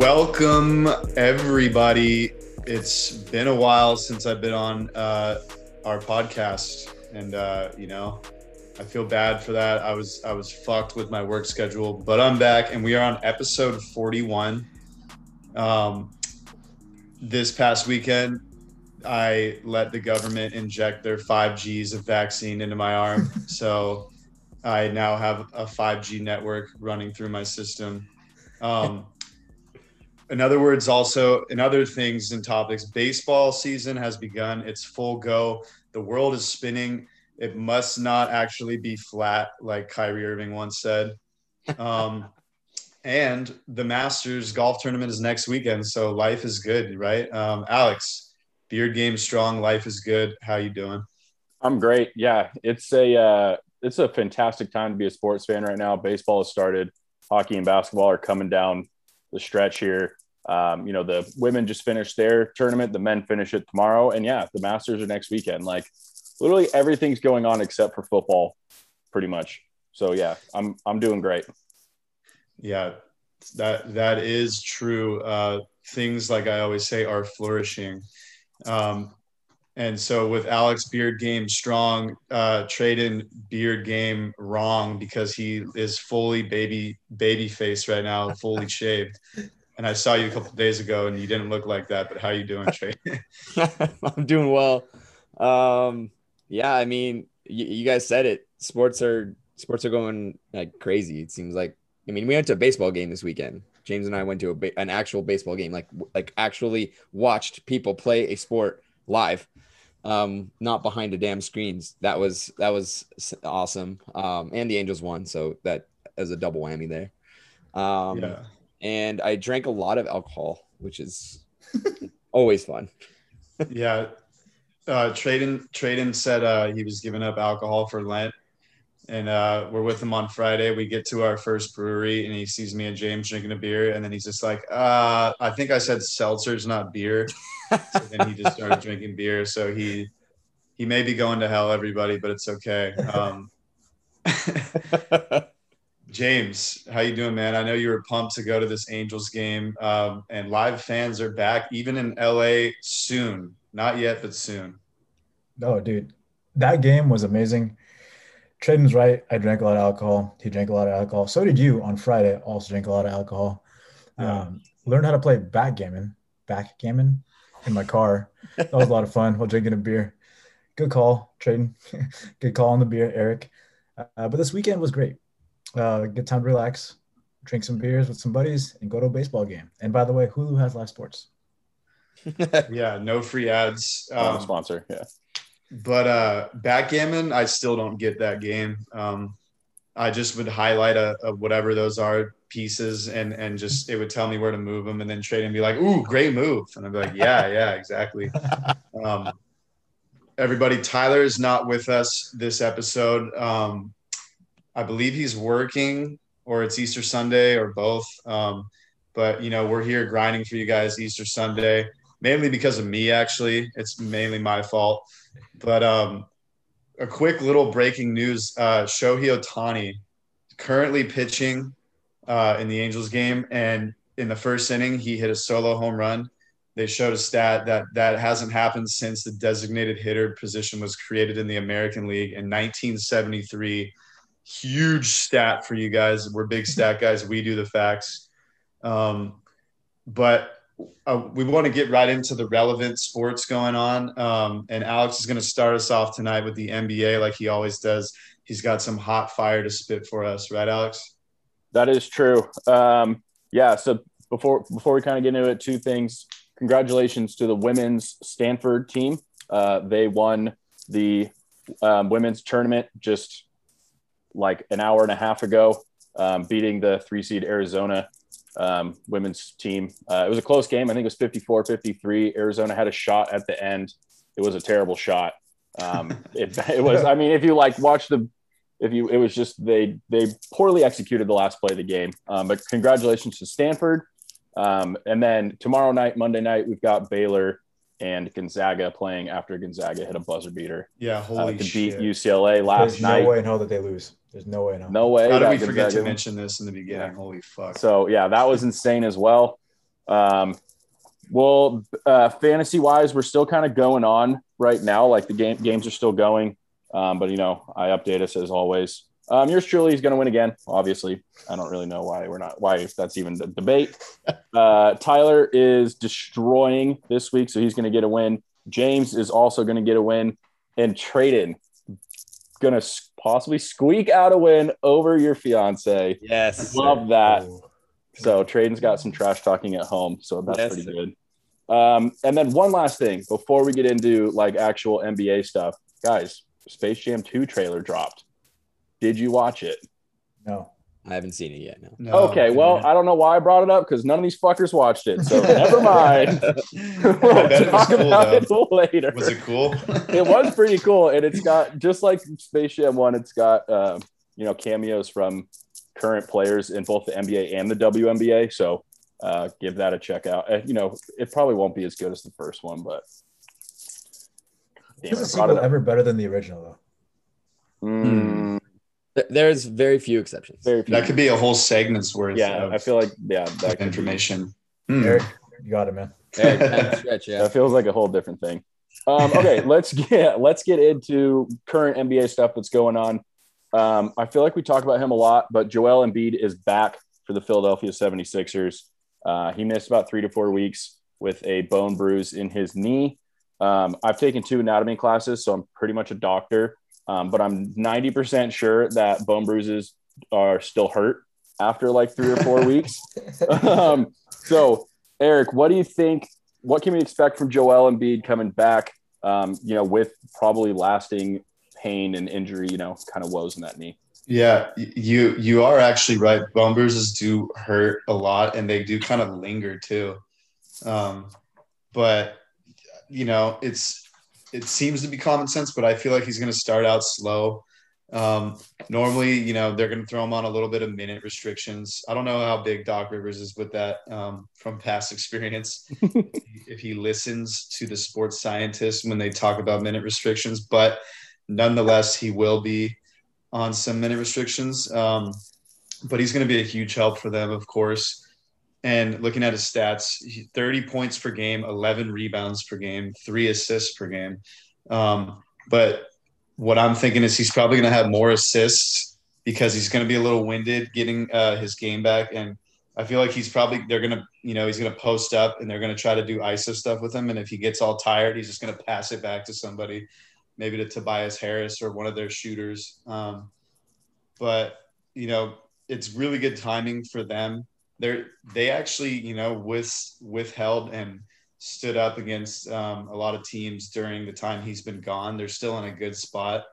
Welcome, everybody. It's been a while since I've been on uh, our podcast, and uh, you know, I feel bad for that. I was I was fucked with my work schedule, but I'm back, and we are on episode 41. Um, this past weekend, I let the government inject their 5Gs of vaccine into my arm, so I now have a 5G network running through my system. Um, in other words, also in other things and topics, baseball season has begun. It's full go. The world is spinning. It must not actually be flat, like Kyrie Irving once said. Um, and the Masters golf tournament is next weekend, so life is good, right? Um, Alex, beard game strong, life is good. How you doing? I'm great. Yeah, it's a uh, it's a fantastic time to be a sports fan right now. Baseball has started. Hockey and basketball are coming down the stretch here. Um, you know, the women just finished their tournament, the men finish it tomorrow. And yeah, the Masters are next weekend. Like literally everything's going on except for football, pretty much. So yeah, I'm I'm doing great. Yeah, that that is true. Uh, things like I always say are flourishing. Um, and so with Alex Beard game strong, uh, in Beard game wrong because he is fully baby baby face right now, fully shaved. And I saw you a couple days ago, and you didn't look like that. But how are you doing, Trey? I'm doing well. Um, yeah, I mean, you, you guys said it. Sports are sports are going like crazy. It seems like. I mean, we went to a baseball game this weekend. James and I went to a, an actual baseball game, like like actually watched people play a sport live um, not behind the damn screens. That was that was awesome. Um, and the Angels won, so that as a double whammy there. Um, yeah. And I drank a lot of alcohol, which is always fun. yeah. Uh, Tradon Tradon said uh, he was giving up alcohol for Lent, and uh, we're with him on Friday. We get to our first brewery, and he sees me and James drinking a beer, and then he's just like, uh, "I think I said seltzers, not beer." so then he just started drinking beer. So he he may be going to hell, everybody, but it's okay. Um, James, how you doing, man? I know you were pumped to go to this Angels game, um, and live fans are back, even in LA soon. Not yet, but soon. No, oh, dude, that game was amazing. Tradon's right. I drank a lot of alcohol. He drank a lot of alcohol. So did you on Friday. Also drank a lot of alcohol. Yeah. Um, learned how to play backgammon. Backgammon in my car. That was a lot of fun while drinking a beer. Good call, Tradon. good call on the beer, Eric. Uh, but this weekend was great. Uh, good time to relax, drink some beers with some buddies, and go to a baseball game. And by the way, Hulu has live sports. yeah, no free ads. Um, sponsor, yeah. But uh, backgammon, I still don't get that game. Um, I just would highlight a, a, whatever those are pieces and and just it would tell me where to move them and then trade and be like, ooh, great move. And I'd be like, yeah, yeah, exactly. Um, everybody, Tyler is not with us this episode. Um, I believe he's working or it's Easter Sunday or both. Um, but you know, we're here grinding for you guys Easter Sunday, mainly because of me, actually. It's mainly my fault. But um, a quick little breaking news: uh, Shohei Ohtani currently pitching uh, in the Angels game, and in the first inning, he hit a solo home run. They showed a stat that that hasn't happened since the designated hitter position was created in the American League in 1973. Huge stat for you guys. We're big stat guys. We do the facts. Um, but uh, we want to get right into the relevant sports going on. Um, and Alex is going to start us off tonight with the NBA, like he always does. He's got some hot fire to spit for us, right, Alex? That is true. Um, yeah. So before before we kind of get into it, two things. Congratulations to the women's Stanford team. Uh, they won the um, women's tournament just like an hour and a half ago, um, beating the three seed Arizona um, women's team. Uh, it was a close game. I think it was 54 53. Arizona had a shot at the end. It was a terrible shot. Um, it, it, was, I mean, if you like watch the, if you, it was just, they, they poorly executed the last play of the game. Um, but congratulations to Stanford. Um, and then tomorrow night, Monday night, we've got Baylor and Gonzaga playing after Gonzaga hit a buzzer beater. Yeah, uh, holy uh, to shit. beat UCLA last There's night. No way in hell that they lose. There's no way. No, no way. How did we forget to mention this in the beginning? Yeah. Holy fuck. So yeah, that was insane as well. Um, well, uh, fantasy wise, we're still kind of going on right now. Like the game games are still going, um, but you know, I update us as always. Um, yours truly is going to win again. Obviously, I don't really know why we're not why if that's even the debate. Uh, Tyler is destroying this week, so he's going to get a win. James is also going to get a win, and Tradon going to possibly squeak out a win over your fiance. Yes. Love that. So Tradon's got some trash talking at home, so that's Yes, pretty sir. good. Um, and then one last thing before we get into like actual NBA stuff, guys. Space Jam 2 trailer dropped. Did you watch it? No. I haven't seen it yet. No. No, okay, well, man. I don't know why I brought it up because none of these fuckers watched it. So never mind. We'll bet was talk cool about though. it later. Was it cool? it was pretty cool, and it's got just like Space Jam One. It's got uh, you know cameos from current players in both the NBA and the WNBA. So uh, give that a check out. Uh, you know, it probably won't be as good as the first one, but damn, Is the I brought it sequel ever better than the original though? Mm, Th- There's very few exceptions. very few. That could be a whole segment's worth yeah, of, I feel like yeah, that of could be- information. Hmm. Eric, you got it, man. Hey, time to stretch, yeah. That feels like a whole different thing. Um, okay, let's get let's get into current NBA stuff that's going on. Um, I feel like we talk about him a lot, but Joel Embiid is back for the Philadelphia 76ers. Uh, he missed about three to four weeks with a bone bruise in his knee. Um, I've taken two anatomy classes, so I'm pretty much a doctor, um, but I'm 90% sure that bone bruises are still hurt after like three or four weeks. um, so, Eric, what do you think? What can we expect from Joel Embiid coming back? Um, you know, with probably lasting pain and injury, you know, kind of woes in that knee. Yeah, you you are actually right. Bone bruises do hurt a lot, and they do kind of linger too. Um, but you know, it's it seems to be common sense, but I feel like he's going to start out slow. Um, normally, you know, they're going to throw him on a little bit of minute restrictions. I don't know how big Doc Rivers is with that um, from past experience. if he listens to the sports scientists when they talk about minute restrictions, but nonetheless, he will be on some minute restrictions. Um, but he's going to be a huge help for them, of course. And looking at his stats, 30 points per game, 11 rebounds per game, three assists per game. Um, but what I'm thinking is he's probably going to have more assists because he's going to be a little winded getting uh, his game back. And I feel like he's probably, they're going to, you know, he's going to post up and they're going to try to do ISO stuff with him. And if he gets all tired, he's just going to pass it back to somebody maybe to Tobias Harris or one of their shooters. Um, but you know, it's really good timing for them. They're they actually you know with withheld and stood up against um, a lot of teams during the time he's been gone. They're still in a good spot,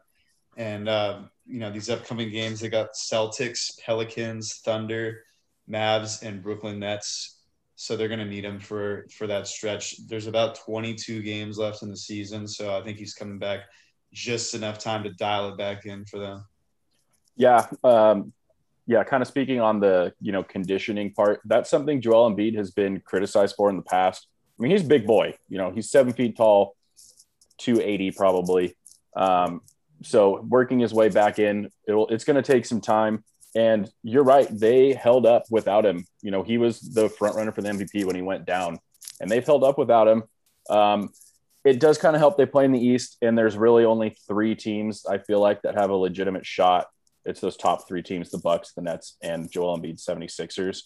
and um, you know these upcoming games they got Celtics, Pelicans, Thunder, Mavs, and Brooklyn Nets. So they're going to need him for for that stretch. There's about 22 games left in the season, so I think he's coming back just enough time to dial it back in for them. Yeah, um, yeah. Kind of speaking on the you know conditioning part, that's something Joel Embiid has been criticized for in the past. I mean, he's a big boy. You know, he's seven feet tall, two eighty probably. Um, so working his way back in, it'll, it's going to take some time. And you're right; they held up without him. You know, he was the front runner for the MVP when he went down, and they've held up without him. Um, it does kind of help they play in the East, and there's really only three teams I feel like that have a legitimate shot it's those top three teams the bucks the nets and joel Embiid 76ers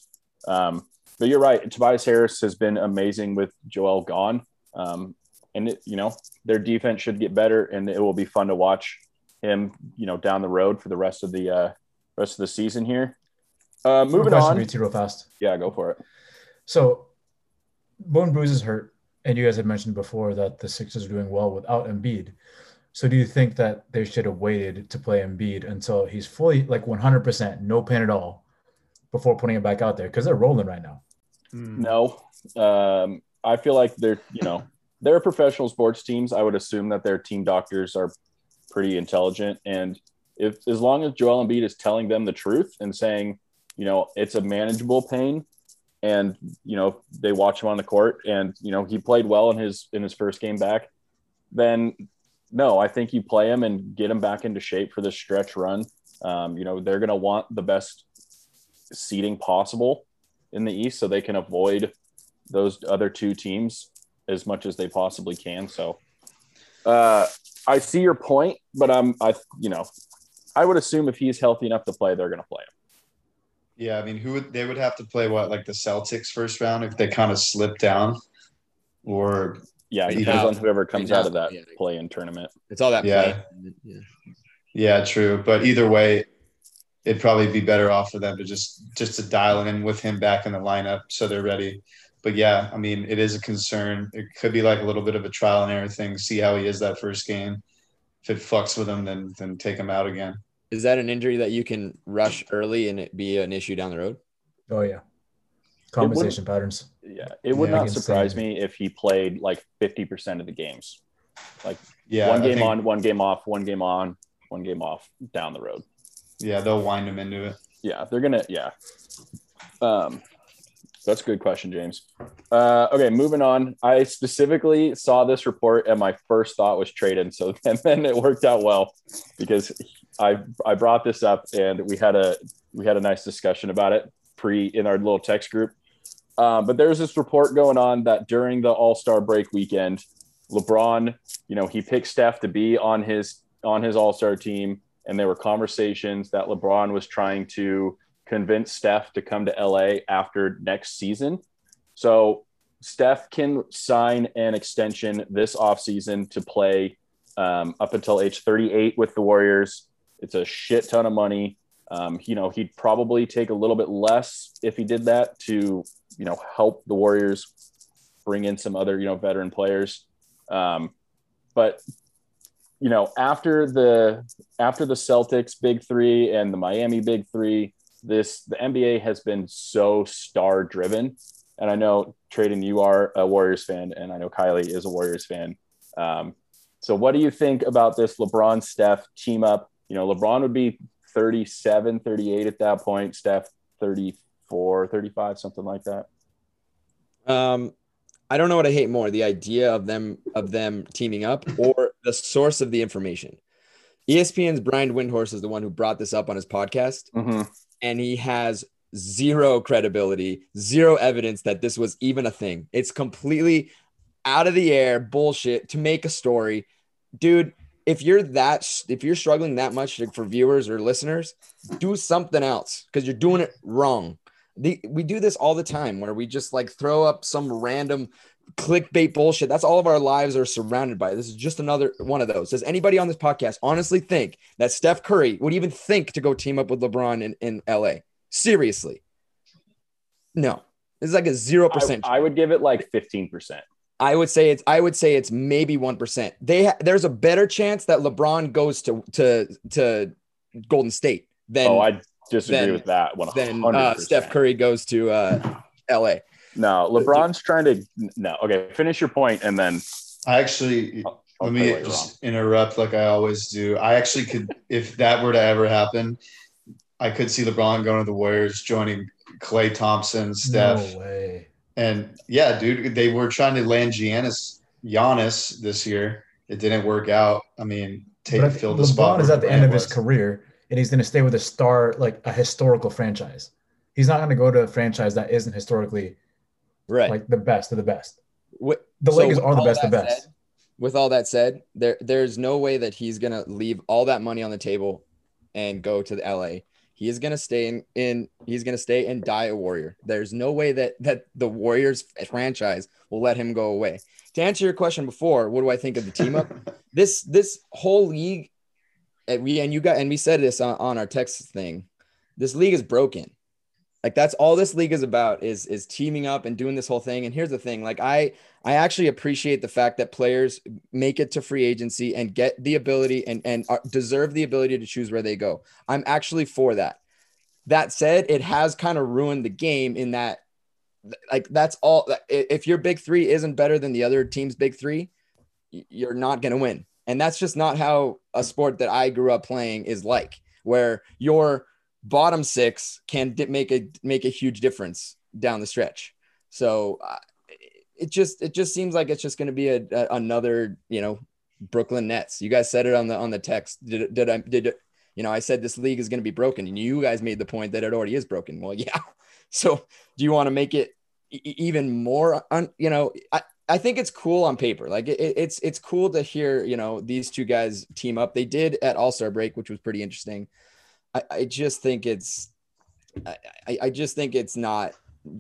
um, but you're right tobias harris has been amazing with joel gone. Um, and it, you know their defense should get better and it will be fun to watch him you know down the road for the rest of the uh, rest of the season here. Uh, moving on. you real fast. yeah go for it. So, bone bruises hurt, and you guys had mentioned before that the Sixers are doing well without Embiid. So, do you think that they should have waited to play Embiid until he's fully like 100%, no pain at all, before putting him back out there? Because they're rolling right now. No, um, I feel like they're you know they're professional sports teams. I would assume that their team doctors are pretty intelligent, and if as long as Joel Embiid is telling them the truth and saying, you know, it's a manageable pain, and you know they watch him on the court, and you know he played well in his in his first game back, then no, I think you play him and get him back into shape for this stretch run. Um, you know they're going to want the best seating possible in the East so they can avoid, those other two teams as much as they possibly can. So uh, I see your point, but I'm I you know I would assume if he's healthy enough to play, they're going to play him. Yeah, I mean, who would they would have to play what like the Celtics first round if they kind of slip down, or Yeah, it depends on whoever comes right out of that yeah. play-in tournament. It's all that Yeah. play. Yeah. yeah, true. But either way, it'd probably be better off for them to just just to dial in with him back in the lineup so they're ready. But yeah, I mean, it is a concern. It could be like a little bit of a trial and error thing. See how he is that first game. If it fucks with him, then then take him out again. Is that an injury that you can rush early and it be an issue down the road? Oh yeah, compensation patterns. Yeah, it would Yeah, not surprise me if he played like 50% of the games. Like Yeah, one game think- on, one game off, one game on, one game off down the road. Yeah, they'll wind him into it. Yeah, they're gonna. Yeah. Um, that's a good question, James. Uh, okay, moving on. I specifically saw this report, and my first thought was Tradon. So and then it worked out well because I I brought this up, and we had a we had a nice discussion about it pre in our little text group. Um, but there's this report going on that during the All Star break weekend, LeBron, you know, he picked Steph to be on his on his All Star team, and there were conversations that LeBron was trying to convince Steph to come to LA after next season. So Steph can sign an extension this offseason to play um, up until age 38 with the Warriors. It's a shit ton of money. Um, you know, he'd probably take a little bit less if he did that to, you know, help the Warriors bring in some other, you know, veteran players. Um, but you know, after the after the Celtics big three and the Miami big three, this the NBA has been so star driven. And I know Tradon, you are a Warriors fan, and I know Kylie is a Warriors fan. Um, so what do you think about this LeBron Steph team up? You know, LeBron would be 37, 38 at that point, Steph 34, 35, something like that. Um, I don't know what I hate more: the idea of them of them teaming up, or the source of the information. ESPN's Brian Windhorst is the one who brought this up on his podcast, Mm-hmm. and he has zero credibility, zero evidence that this was even a thing. It's completely out of the air bullshit to make a story, dude. If you're that, if you're struggling that much for viewers or listeners, do something else because you're doing it wrong. The, we do this all the time where we just like throw up some random clickbait bullshit. That's all of our lives are surrounded by. This is just another one of those. Does anybody on this podcast honestly think that Steph Curry would even think to go team up with LeBron in, in LA? Seriously. No. Is like a zero I, percent. I would give it like 15%. I would say it's I would say it's maybe one percent. They ha- there's a better chance that LeBron goes to to to Golden State than oh, I disagree then- with that. 100%. than uh, Steph Curry goes to uh, L.A. No, LeBron's trying to. No, okay. Finish your point, and then I actually I'll, I'll Let me what you're just interrupt like I always do. I actually could, if that were to ever happen, I could see LeBron going to the Warriors, joining Klay Thompson, Steph, No way. And yeah, dude, they were trying to land Giannis, Giannis this year. It didn't work out. I mean, take But I fill the spot. LeBron is at the end of his career, and he's going to stay with a star like a historical franchise. He's not going to go to a franchise that isn't historically Right. like the best of the best. What- The so Lakers with are the all best of that best. said- with all that said, there there's no way that he's gonna leave all that money on the table and go to the LA. He is gonna stay in, in he's gonna stay and die a warrior. There's no way that that the Warriors franchise will let him go away. To answer your question before, what do I think of the team up? this this whole league, and we and you got and we said this on, on our text thing. This league is broken. Like that's all this league is about is is teaming up and doing this whole thing. And here's the thing: like I I actually appreciate the fact that players make it to free agency and get the ability and and deserve the ability to choose where they go. I'm actually for that. That said, it has kind of ruined the game in that like that's all if your big 3 isn't better than the other team's big 3, you're not going to win. And that's just not how a sport that I grew up playing is like where your bottom 6 can make a make a huge difference down the stretch. So uh, it just it just seems like it's just going to be a, a another you know Brooklyn Nets. You guys said it on the on the text. Did did I did you know I said this league is going to be broken, and you guys made the point that it already is broken. Well, yeah. So do you want to make it e- even more un, you know I, I think it's cool on paper like it, it's it's cool to hear you know these two guys team up they did at all-star break which was pretty interesting i, I just think it's I, I just think it's not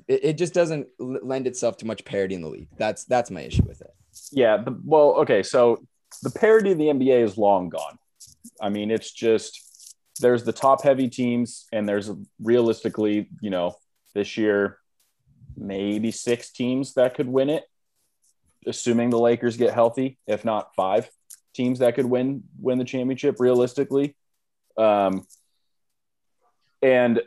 it, it just doesn't lend itself to much parity in the league that's that's my issue with it yeah the, well okay so the parity of the nba is long gone i mean it's just there's the top heavy teams and there's realistically you know this year maybe six teams that could win it, assuming the Lakers get healthy. If not five teams that could win win the championship realistically. Um, and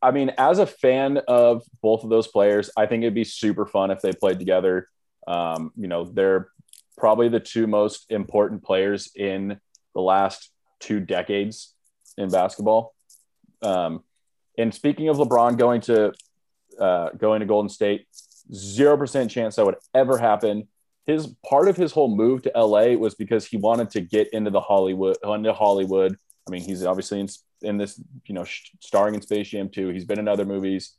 I mean, as a fan of both of those players, I think it'd be super fun if they played together. Um, you know, they're probably the two most important players in the last two decades in basketball. Um, and speaking of LeBron going to uh, going to Golden State. Zero percent chance that would ever happen. His part of his whole move to LA was because he wanted to get into the Hollywood into Hollywood. I mean, he's obviously in, in this, you know, starring in Space Jam 2. He's been in other movies.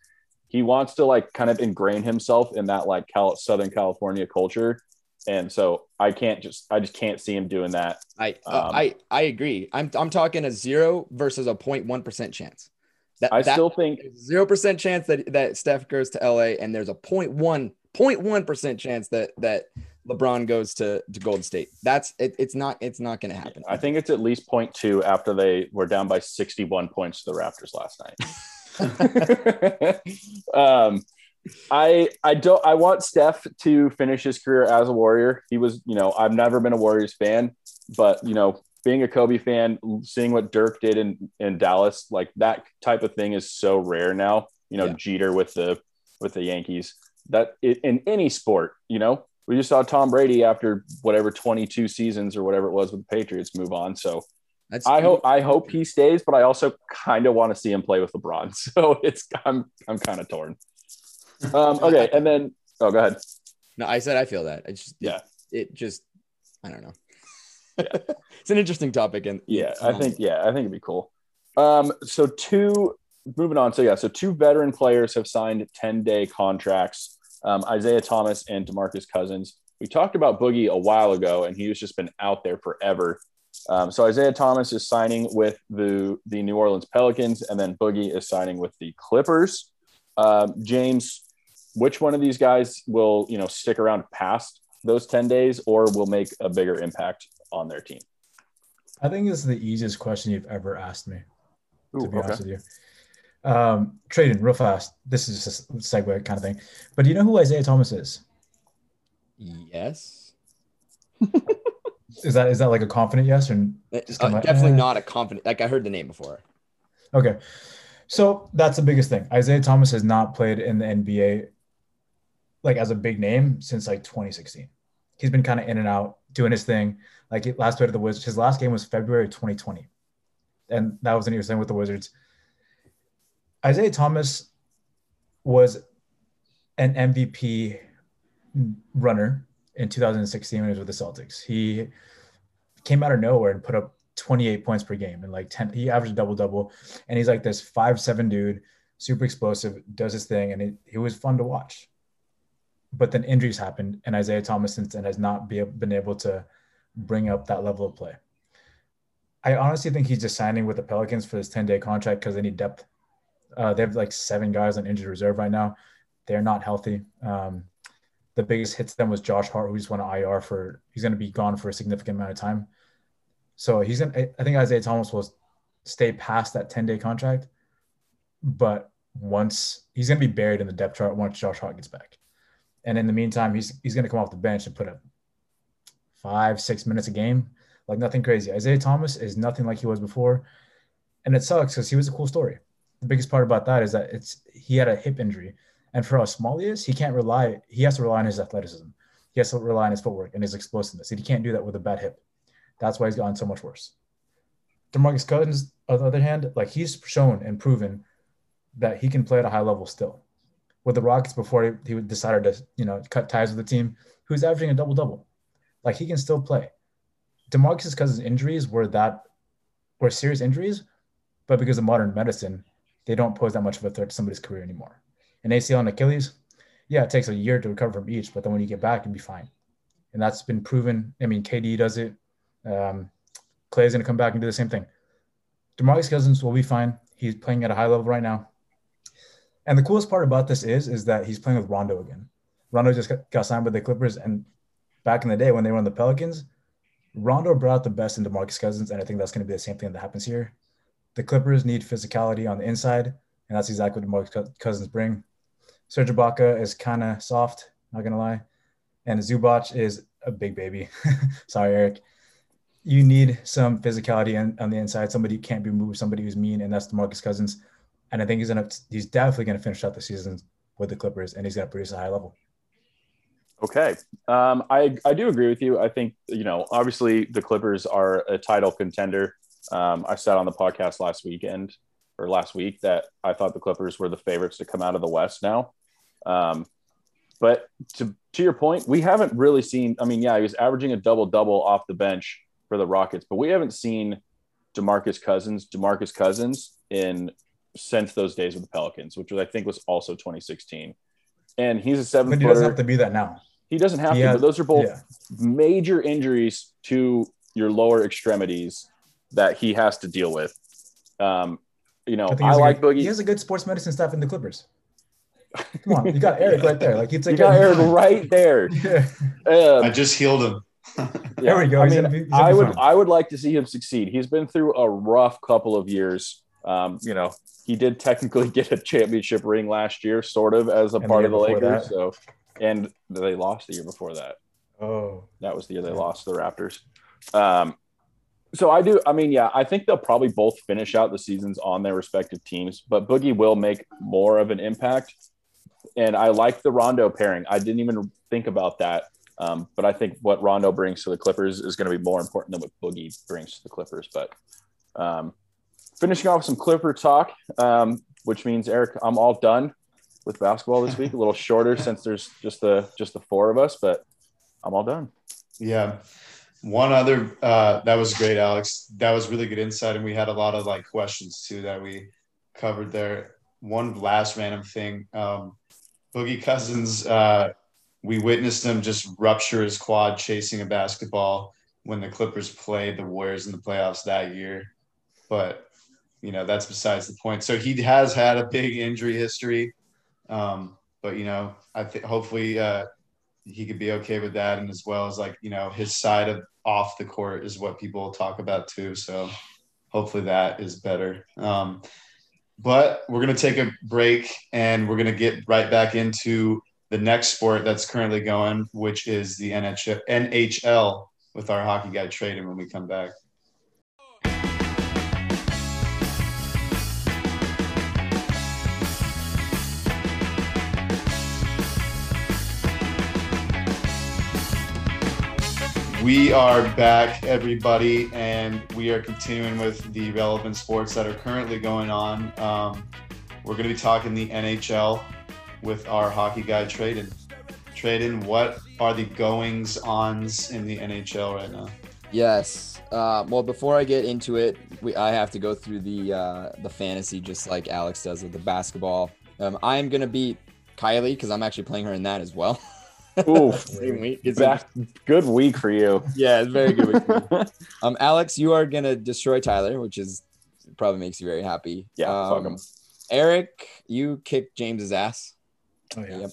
He wants to like kind of ingrain himself in that like Cal- Southern California culture and so I can't just I just can't see him doing that. I uh, um, I I agree. I'm I'm talking a zero versus a 0.1 percent chance. That, I that, still think zero percent chance that that Steph goes to LA, and there's a 0.1 percent chance that that LeBron goes to to Golden State. That's it, it's not it's not going to happen. I think it's at least 0.2 after they were down by 61 points to the Raptors last night. um, I I don't I want Steph to finish his career as a Warrior. He was, you know, I've never been a Warriors fan, but you know, being a Kobe fan, seeing what Dirk did in, in Dallas, like that type of thing is so rare now. You know, yeah. Jeter with the with the Yankees. That in any sport, you know, we just saw Tom Brady after whatever 22 seasons or whatever it was with the Patriots move on. So That's I hope I hope he stays, but I also kind of want to see him play with LeBron. So it's I'm I'm kind of torn. Um, okay, and then oh, go ahead. No, I said I feel that. It's just yeah. It, it just I don't know yeah. it's an interesting topic. And yeah, I think yeah, I think it'd be cool. Um, so two moving on. So yeah, so two veteran players have signed 10 day contracts. Um, Isaiah Thomas and Demarcus Cousins. We talked about Boogie a while ago, and he's just been out there forever. Um, so Isaiah Thomas is signing with the the New Orleans Pelicans, and then Boogie is signing with the Clippers. Um, James, which one of these guys will you know stick around past those 10 days or will make a bigger impact on their team? I think this is the easiest question you've ever asked me, Ooh, to be okay. honest with you. Um, Tradon real fast. This is just a segue kind of thing. But do you know who Isaiah Thomas is? Yes. is that is that like a confident yes or uh, definitely eh. not a confident like I heard the name before. Okay. So that's the biggest thing. Isaiah Thomas has not played in the NBA like as a big name since like 2016. He's been kind of in and out doing his thing. Like last played at the Wizards, his last game was February 2020, and that was when he was playing with the Wizards. Isaiah Thomas was an MVP runner in 2016 when he was with the Celtics. He came out of nowhere and put up 28 points per game and like 10. He averaged a double double, and he's like this five seven dude, super explosive, does his thing, and it, it was fun to watch but then injuries happened, and Isaiah Thomas since then has not be, been able to bring up that level of play. I honestly think he's just signing with the Pelicans for this 10 day contract because they need depth. Uh, they have like seven guys on injured reserve right now. They're not healthy. Um, the biggest hit to them was Josh Hart, who just went to IR for, he's going to be gone for a significant amount of time. So he's going to, I think Isaiah Thomas will stay past that 10 day contract. But once he's going to be buried in the depth chart once Josh Hart gets back. And in the meantime, he's he's going to come off the bench and put up five, six minutes a game, like nothing crazy. Isaiah Thomas is nothing like he was before, and it sucks because he was a cool story. The biggest part about that is that it's he had a hip injury, and for how small he is, he can't rely. He has to rely on his athleticism. He has to rely on his footwork and his explosiveness. He can't do that with a bad hip. That's why he's gotten so much worse. Demarcus Cousins, on the other hand, like he's shown and proven that he can play at a high level still with the Rockets before he, he decided to, you know, cut ties with the team, who was averaging a double double. Like he can still play. Demarcus Cousins' injuries were that were serious injuries, but because of modern medicine, they don't pose that much of a threat to somebody's career anymore. An ACL and Achilles, yeah, it takes a year to recover from each, but then when you get back, you'll be fine. And that's been proven. I mean, KD does it. Um, Klay's going to come back and do the same thing. DeMarcus Cousins will be fine. He's playing at a high level right now. And the coolest part about this is, is that he's playing with Rondo again. Rondo just got, got signed with the Clippers, and back in the day when they were on the Pelicans, Rondo brought out the best in DeMarcus Cousins, and I think that's going to be the same thing that happens here. The Clippers need physicality on the inside, and that's exactly what DeMarcus Cousins bring. Serge Ibaka is kind of soft, not gonna lie, and Zubac is a big baby. Sorry, Eric. You need some physicality on, on the inside. Somebody who can't be moved, somebody who's mean, and that's DeMarcus Cousins. And I think he's gonna he's definitely gonna finish out the season with the Clippers, and he's gonna produce a high level. Okay, um, I I do agree with you. I think you know obviously the Clippers are a title contender. Um, I said on the podcast last weekend or last week that I thought the Clippers were the favorites to come out of the West now. Um, but to to your point, we haven't really seen. I mean, yeah, he was averaging a double double off the bench for the Rockets, but we haven't seen Demarcus Cousins, Demarcus Cousins in since those days with the Pelicans, which was I think was also 2016. And he's a seven. But he doesn't have to be that now. He doesn't have He to, has- but those are both yeah. major injuries to your lower extremities that he has to deal with. Um, you know, I, I like good- Boogie. He has a good sports medicine staff in the Clippers. Come on, you got Eric right there. Like he's You like got Eric right there. Yeah. Um, I just healed him. There we go. I mean, be- I would. I would like to see him succeed. He's been through a rough couple of years. Um, you know, he did technically get a championship ring last year, sort of as a And part year of the Lakers. that. So, and they lost the year before that. Oh, That was the year they Yeah. lost the Raptors. Um, so I do. I mean, yeah, I think they'll probably both finish out the seasons on their respective teams, but Boogie will make more of an impact. And I like the Rondo pairing. I didn't even think about that. Um, but I think what Rondo brings to the Clippers is going to be more important than what Boogie brings to the Clippers. But um, finishing off some Clipper talk, um, which means Eric, I'm all done with basketball this week. A little shorter since there's just the just the four of us, but I'm all done. Yeah. One other uh, that was great, Alex. That was really good insight, and we had a lot of like questions too that we covered there. One last random thing, um, Boogie Cousins. Uh, we witnessed him just rupture his quad chasing a basketball when the Clippers played the Warriors in the playoffs that year. But you know that's besides the point. So he has had a big injury history, um, but you know I think hopefully. Uh, he could be okay with that. And as well as like you know his side of off the court is what people talk about too. So hopefully that is better. Um, but we're going to take a break and we're going to get right back into the next sport that's currently going which is the NHL, nhl with our hockey guy Tradon when we come back We are back, everybody, and we are continuing with the relevant sports that are currently going on. Um, we're going to be talking the NHL with our hockey guy, Tradon. Tradon, what are the goings ons in the NHL right now? Yes. Uh, well, before I get into it, we, I have to go through the uh, the fantasy just like Alex does with the basketball. Um, I am gonna beat Kylie because I'm actually playing her in that as well. Ooh, Same week. It's Zach, good week for you. yeah, it's very good. week. um, Alex, you are gonna destroy Tyler, which is probably makes you very happy. Yeah, fuck Um, him. Eric, you kicked James's ass. oh yeah. Yep.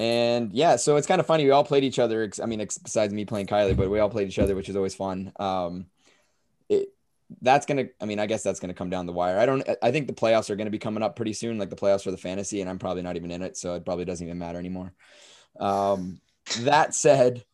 And yeah, so it's kind of funny. We all played each other. ex- I mean, ex- besides me playing Kylie, but we all played each other, which is always fun. Um, it that's gonna. I mean, I guess that's gonna come down the wire. I don't. I think the playoffs are gonna be coming up pretty soon, like the playoffs for the fantasy, and I'm probably not even in it, so it probably doesn't even matter anymore. Um, that said,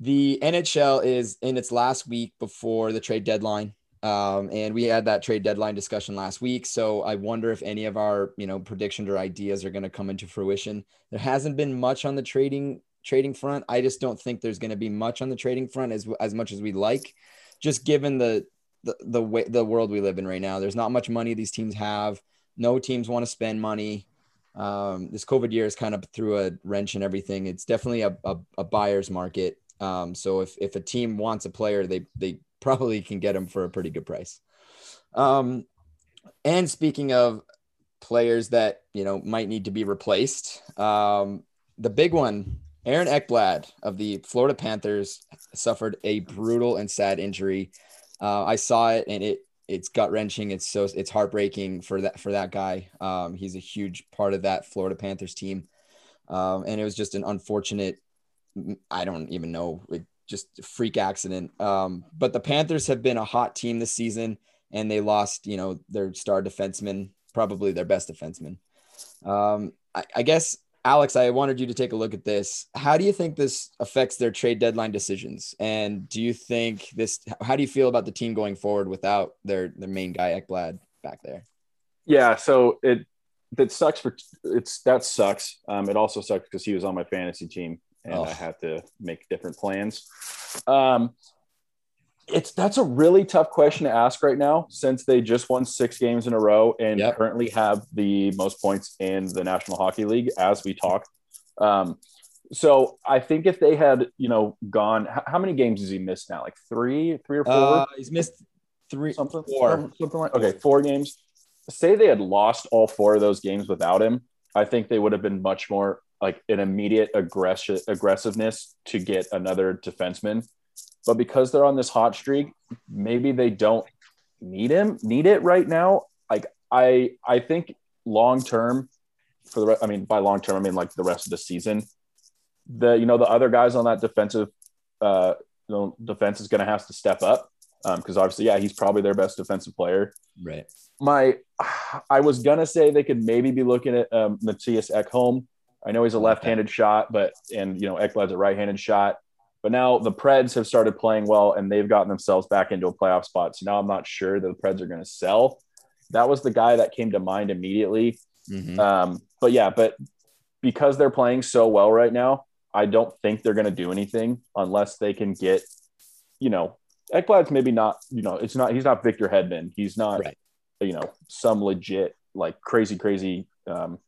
the NHL is in its last week before the trade deadline. Um, and we had that trade deadline discussion last week. So I wonder if any of our, you know, predictions or ideas are going to come into fruition. There hasn't been much on the trading trading front. I just don't think there's going to be much on the trading front as as much as we'd like, just given the the the way the world we live in right now. There's not much money these teams have. No teams want to spend money. Um, this COVID year has kind of threw a wrench in everything. It's definitely a, a, a buyer's market. Um, so if, if a team wants a player, they they probably can get him for a pretty good price. Um, and speaking of players that you know might need to be replaced, um, the big one, Aaron Ekblad of the Florida Panthers suffered a brutal and sad injury. Uh, I saw it and it it's gut wrenching. It's so it's heartbreaking for that for that guy. Um, he's a huge part of that Florida Panthers team, um, and it was just an unfortunate. I don't even know, just freak accident. Um, but the Panthers have been a hot team this season, and they lost, you know, their star defenseman, probably their best defenseman. Um, I, I guess Alex, I wanted you to take a look at this. How do you think this affects their trade deadline decisions? And do you think this? How do you feel about the team going forward without their their main guy Ekblad back there? Yeah, so it that sucks for it's that sucks. Um, it also sucks because he was on my fantasy team and oh. I had to make different plans. Um, it's that's a really tough question to ask right now since they just won six games in a row and yep. currently have the most points in the National Hockey League as we talk. Um, so I think if they had, you know, gone, how many games has he missed now? Like three, three or four? Uh, he's missed three, something, four, something like. Okay, four games. Say they had lost all four of those games without him. I think they would have been much more like an immediate aggression aggressiveness to get another defenseman but because they're on this hot streak, maybe they don't need him, need it right now. Like I, I think long term for the, I mean, by long term, I mean like the rest of the season. The you know the other guys on that defensive, uh, you know, defense is going to have to step up because um, obviously, yeah, he's probably their best defensive player. Right. My, I was gonna say they could maybe be looking at um, Mattias Ekholm. I know he's a left-handed shot, but and you know Ekblad's a right-handed shot. But now the Preds have started playing well and they've gotten themselves back into a playoff spot. So now I'm not sure that the Preds are going to sell. That was the guy that came to mind immediately. Mm-hmm. Um, but yeah, but because they're playing so well right now, I don't think they're going to do anything unless they can get, you know, Ekblad's maybe not, you know, it's not, he's not Victor Hedman. He's not, right. you know, some legit, like crazy, crazy um,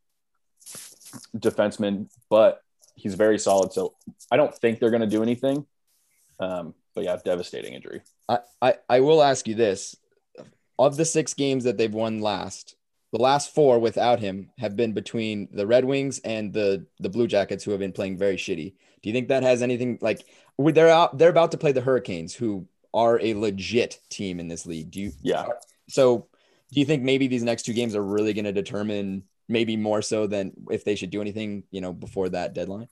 defenseman, but he's very solid. So I don't think they're going to do anything. Um, but yeah, devastating injury. I, I, I will ask you this: of the six games that they've won last, the last four without him have been between the Red Wings and the the Blue Jackets, who have been playing very shitty. Do you think that has anything like they're out? They're about to play the Hurricanes, who are a legit team in this league. Do you? Yeah. So, do you think maybe these next two games are really going to determine maybe more so than if they should do anything, you know, before that deadline?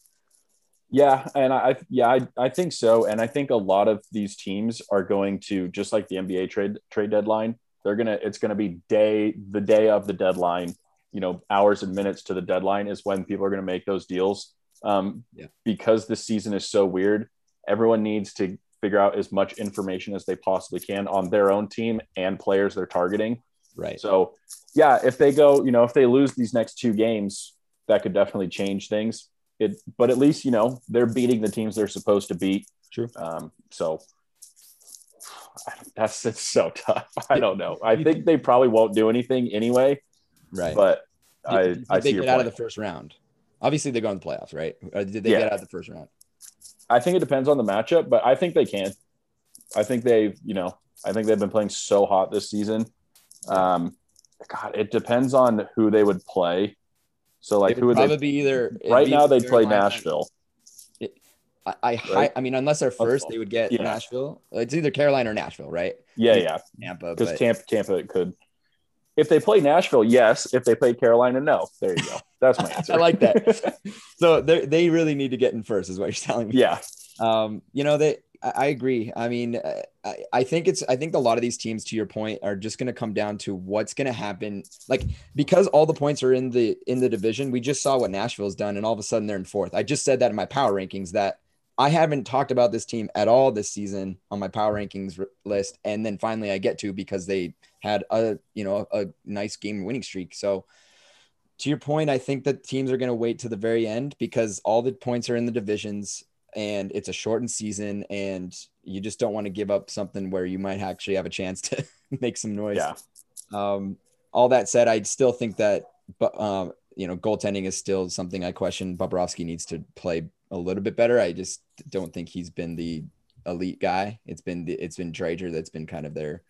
Yeah, and I yeah, I, I think so. And I think a lot of these teams are going to just like the NBA trade trade deadline, they're gonna it's gonna be day the day of the deadline, you know, hours and minutes to the deadline is when people are gonna make those deals. Um, yeah. because this season is so weird, everyone needs to figure out as much information as they possibly can on their own team and players they're targeting. Right. So yeah, if they go, you know, if they lose these next two games, that could definitely change things. It, but at least you know they're beating the teams they're supposed to beat. True. Um, so that's it's so tough. I don't know. I think they probably won't do anything anyway. Right. But I, I they get out point. of the first round. Obviously, they go in the playoffs, right? Or did they yeah. get out of the first round? I think it depends on the matchup, but I think they can. I think they've, you know, I think they've been playing so hot this season. Um, God, it depends on who they would play. So like, who would probably they? be either right now they'd play Nashville. It, I I, right? I mean, unless they're first, they would get yeah. Nashville. It's either Carolina or Nashville, right? Yeah, yeah. Tampa, because Tampa, Tampa could. If they play Nashville, yes. If they play Carolina, no. There you go. That's my answer. I like that. so they really need to get in first, is what you're telling me. Yeah. Um, you know they I agree. I mean, uh, I, I think it's, I think a lot of these teams, to your point, are just going to come down to what's going to happen. Like, because all the points are in the, in the division, we just saw what Nashville's done and all of a sudden they're in fourth. I just said that in my power rankings that I haven't talked about this team at all this season on my power rankings list. And then finally I get to because they had a, you know, a, a nice game winning streak. So, to your point, I think that teams are going to wait to the very end because all the points are in the divisions and it's a shortened season and you just don't want to give up something where you might actually have a chance to make some noise. Yeah. Um, all that said, I still think that, but um, you know, goaltending is still something I question. Bobrovsky needs to play a little bit better. I just don't think he's been the elite guy. It's been the, it's been Driedger that's been kind of their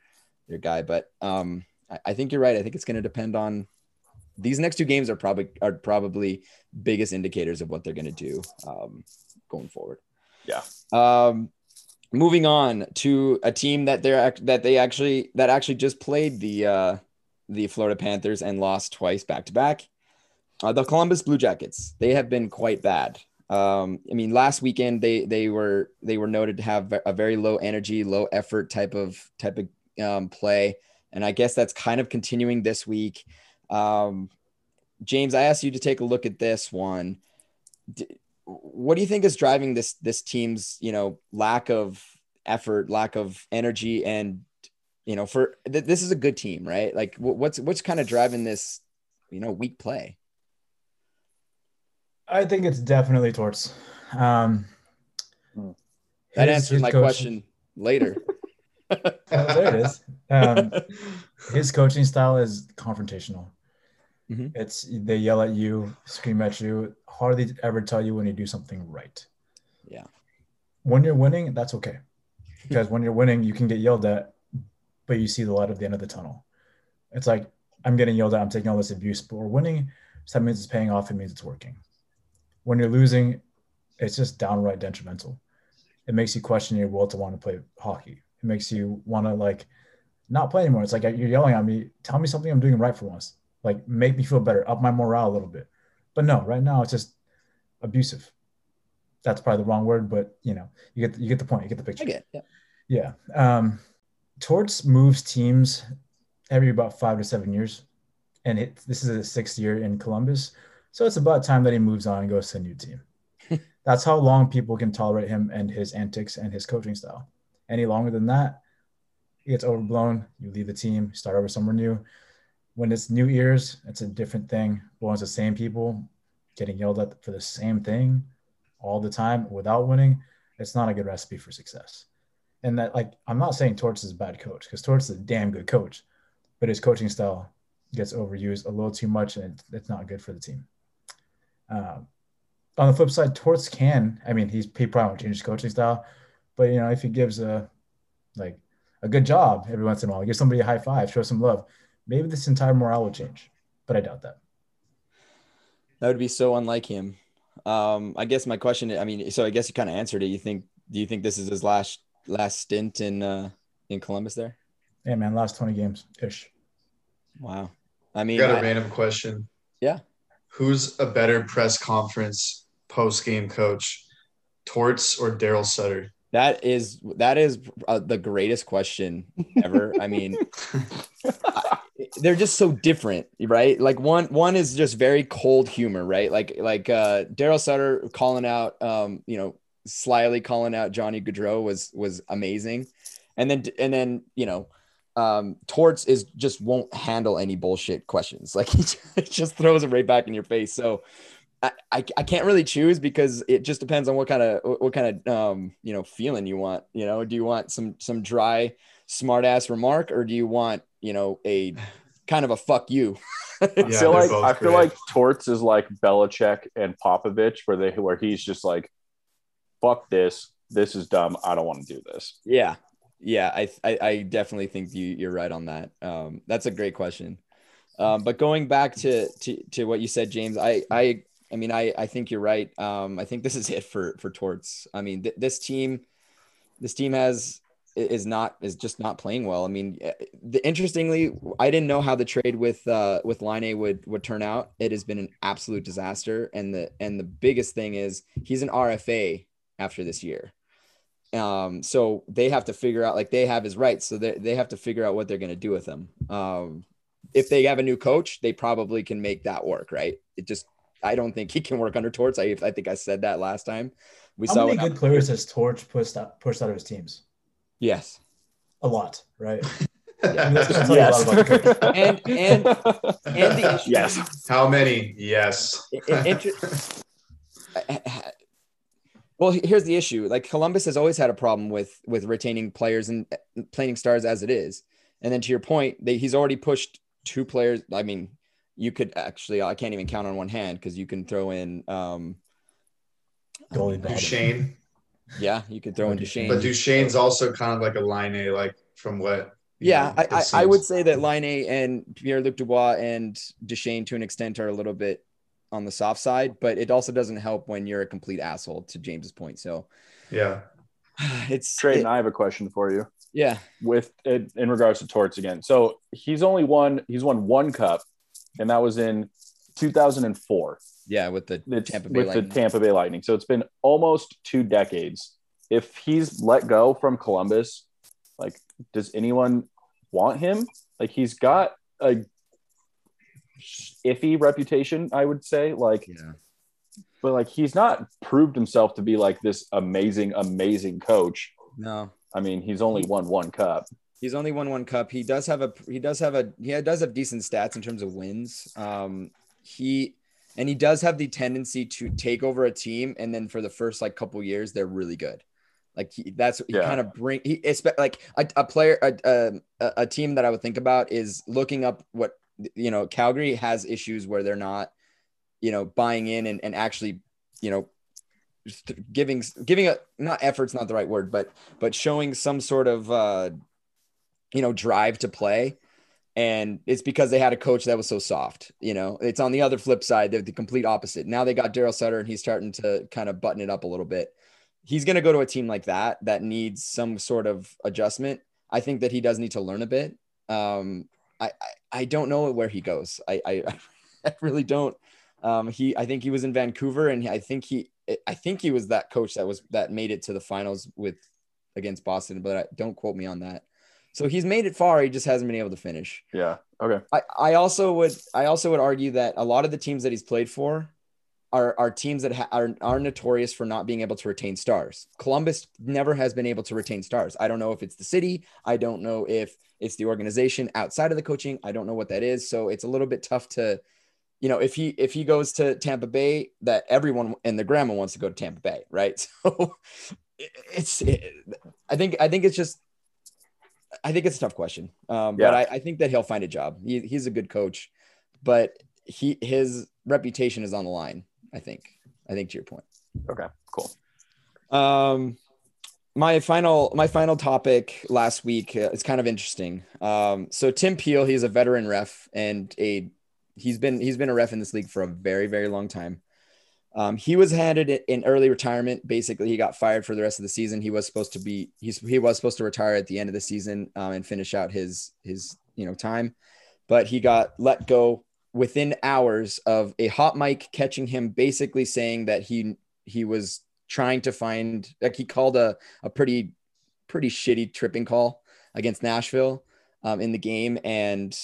their guy. But um, I, I think you're right. I think it's going to depend on these next two games are probably are probably biggest indicators of what they're going to do um, going forward. Yeah. Um, moving on to a team that they're that they actually that actually just played the uh, the Florida Panthers and lost twice back to back. Uh, the Columbus Blue Jackets they have been quite bad. Um, I mean, last weekend they they were they were noted to have a very low energy, low effort type of type of um, play, and I guess that's kind of continuing this week. Um, James, I asked you to take a look at this one. D- what do you think is driving this this team's you know lack of effort, lack of energy, and you know for th- this is a good team, right? Like what's what's kind of driving this you know weak play? I think it's definitely Torts. Um, that answers my coaching. question later. oh, there it is. Um, his coaching style is confrontational. Mm-hmm. It's they yell at you, scream at you, hardly ever tell you when you do something right. Yeah. When you're winning, that's okay. Because when you're winning, you can get yelled at, but you see the light at the end of the tunnel. It's like I'm getting yelled at, I'm taking all this abuse, but we're winning. So that means it's paying off. It means it's working when you're losing, it's just downright detrimental. It makes you question your will to want to play hockey. It makes you want to like not play anymore. It's like you're yelling at me. Tell me something I'm doing right for once. Like make me feel better, up my morale a little bit. But no, right now it's just abusive. That's probably the wrong word, but you know, you get you get the point. You get the picture. I get, yeah. Yeah. Um, Torts moves teams every about five to seven years, and it, this is a sixth year in Columbus. So it's about time that he moves on and goes to a new team. That's how long people can tolerate him and his antics and his coaching style. Any longer than that, he gets overblown. You leave the team, start over somewhere new. When it's new ears, it's a different thing. When it's the same people getting yelled at for the same thing all the time without winning, it's not a good recipe for success. And that, like, I'm not saying Torts is a bad coach because Torts is a damn good coach, but his coaching style gets overused a little too much and it's not good for the team. Um, on the flip side, Torts can. I mean, he's he probably won't change his coaching style, but you know, if he gives a like a good job every once in a while, give somebody a high five, show some love, maybe this entire morale will change. But I doubt that. That would be so unlike him. Um, I guess my question. I mean, so I guess you kind of answered it. You think? Do you think this is his last last stint in uh, in Columbus? There. Yeah, man. Last twenty games ish. Wow. I mean, got a I, random question. Yeah who's a better press conference post game coach, Torts or Darryl Sutter? That is that is uh, the greatest question ever. I mean, I, they're just so different, right? Like one one is just very cold humor, right? Like like uh, Darryl Sutter calling out, um, you know, slyly calling out Johnny Gaudreau was was amazing, and then and then you know um, Torts is just won't handle any bullshit questions. Like he just throws it right back in your face. So I, I, I, can't really choose because it just depends on what kind of what kind of um, you know feeling you want. You know, do you want some some dry smart ass remark or do you want you know a kind of a fuck you? yeah, I feel like I feel like Torts is like Belichick and Popovich, where they where he's just like, fuck this, this is dumb, I don't want to do this. Yeah, yeah, I, I, I definitely think you you're right on that. Um, that's a great question. Um, but going back to, to to what you said, James, I I I mean I I think you're right. Um, I think this is it for for Torts. I mean th- this team, this team has is not is just not playing well. I mean, eh, the, interestingly, I didn't know how the trade with uh, with Laine would would turn out. It has been an absolute disaster, and the and the biggest thing is he's an RFA after this year. Um, so they have to figure out like they have his rights, so they, they have to figure out what they're going to do with him. Um, if they have a new coach, they probably can make that work, right? It just I don't think he can work under Torts. I I think I said that last time. We How saw many good players has Torts pushed out pushed out of his teams? Yes, a lot, right? Yeah. yes. and and and the issue. Yes. How many? Yes. It, it, well, here's the issue. Like Columbus has always had a problem with with retaining players and playing stars as it is. And then to your point, they, he's already pushed two players. I mean, you could actually I can't even count on one hand because you can throw in um Duchene. Yeah, you could throw in Duchene. But Duchene's also kind of like a Laine, like from what you Yeah, know, I, I, I would say that Laine and Pierre Luc Dubois and Duchene to an extent are a little bit on the soft side, but it also doesn't help when you're a complete asshole to James's point. So Yeah. it's Tradon, it- I have a question for you yeah, with in, in regards to Torts again. So he's only won he's won one cup, and that was in 2004 yeah, with the it's Tampa Bay with Lightning. the Tampa Bay Lightning. So it's been almost two decades. If he's let go from Columbus, like, does anyone want him? Like, he's got a iffy reputation, I would say. Like, yeah. but like, he's not proved himself to be like this amazing, amazing coach. No, I mean, he's only won one cup. He's only won one cup. He does have a he does have a he does have decent stats in terms of wins. Um, he and he does have the tendency to take over a team, and then for the first like couple years, they're really good. Like he, that's he Yeah. kind of bring he like a, a player a, a a team that I would think about is looking up what you know Calgary has issues where they're not you know buying in and, and actually you know giving giving a not effort's not the right word but but showing some sort of uh you know drive to play and it's because they had a coach that was so soft you know? It's on the other flip side they're the complete opposite. Now they got darryl sutter and he's starting to kind of button it up a little bit. He's going to go to a team like that that needs some sort of adjustment. I think that he does need to learn a bit. Um i i, I don't know where he goes. I i, I really don't. Um he i think he was in vancouver and i think he i think he was that coach that was that made it to the finals with against boston but I, don't quote me on that so he's made it far. He just hasn't been able to finish. Yeah. Okay. I, I also would I also would argue that a lot of the teams that he's played for are are teams that ha- are are notorious for not being able to retain stars. Columbus never has been able to retain stars. I don't know if it's the city. I don't know if it's the organization outside of the coaching. I don't know what that is. So it's a little bit tough to, you know, if he if he goes to Tampa Bay, that everyone and the grandma wants to go to Tampa Bay, right? So it's it, I think I think it's just I think it's a tough question. Um, but I, I think that he'll find a job. He, he's a good coach, but he his reputation is on the line. I think. I think to your point. Okay. Cool. Um, my final my final topic last week uh, is kind of interesting. Um, so Tim Peel, he's a veteran ref and a he's been he's been a ref in this league for a very very long time. Um, he was handed in early retirement. Basically, he got fired for the rest of the season. He was supposed to be he's he was supposed to retire at the end of the season um, and finish out his his you know time, but he got let go within hours of a hot mic catching him basically saying that he he was trying to find like he called a a pretty pretty shitty tripping call against Nashville um, in the game and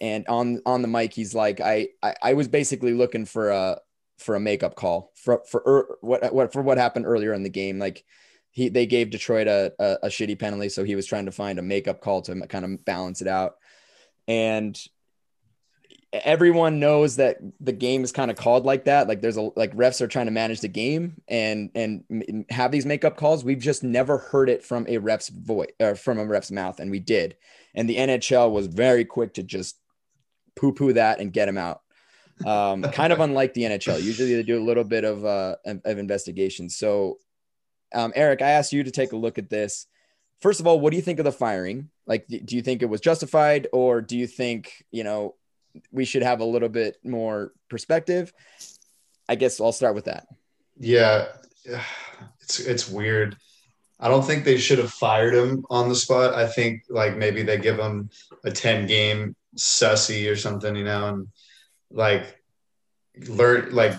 and on on the mic he's like I, I I was basically looking for a for a makeup call for for er, what what for what happened earlier in the game. Like he they gave Detroit a, a a shitty penalty so he was trying to find a makeup call to kind of balance it out. And everyone knows that the game is kind of called like that. Like there's a like refs are trying to manage the game and and have these makeup calls. We've just never heard it from a ref's voice or from a ref's mouth and we did. And the nhl was very quick to just poo poo that and get him out um, kind of unlike the nhl usually they do a little bit of uh of investigation so um, eric i asked you to take a look at this first of all what do you think of the firing like do you think it was justified or do you think you know we should have a little bit more perspective. I guess I'll start with that. Yeah, it's it's weird. I don't think they should have fired him on the spot. I think like maybe they give him a 10 game sussy or something, you know, and like learn like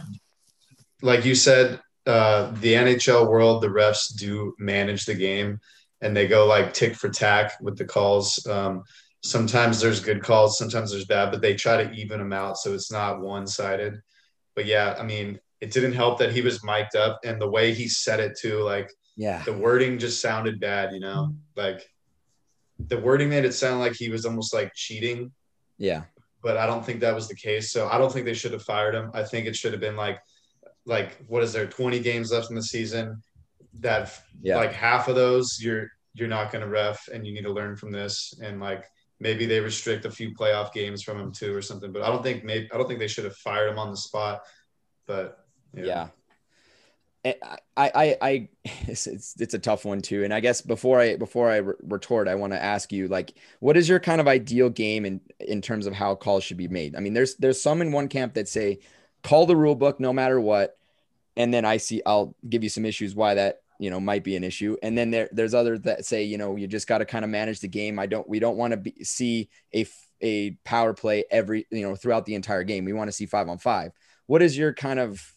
like you said, uh the NHL world, the refs do manage the game and they go like tick for tack with the calls. Um sometimes there's good calls, sometimes there's bad, but they try to even them out so it's not one sided. But yeah, I mean, it didn't help that he was mic'd up and the way he said it too, like Yeah. the wording just sounded bad, you know, like the wording made it sound like he was almost like cheating, Yeah. But I don't think that was the case. So I don't think they should have fired him. I think it should have been like, like what is there, 20 games left in the season? That Yeah. like half of those you're you're not going to ref, and you need to learn from this. And like maybe they restrict a few playoff games from him too, or something. But I don't think maybe I don't think they should have fired him on the spot. But yeah. Eh, I, I, I, it's, it's, a tough one too. And I guess before I, before I re- retort, I want to ask you, like, what is your kind of ideal game in, in terms of how calls should be made? I mean, there's, there's some in one camp that say, call the rule book no matter what. And then I see, I'll give you some issues why that, you know, might be an issue. And then there, there's others that say, you know, you just got to kind of manage the game. I don't, we don't want to be, see a, a power play every, you know, throughout the entire game. We want to see five on five. What is your kind of,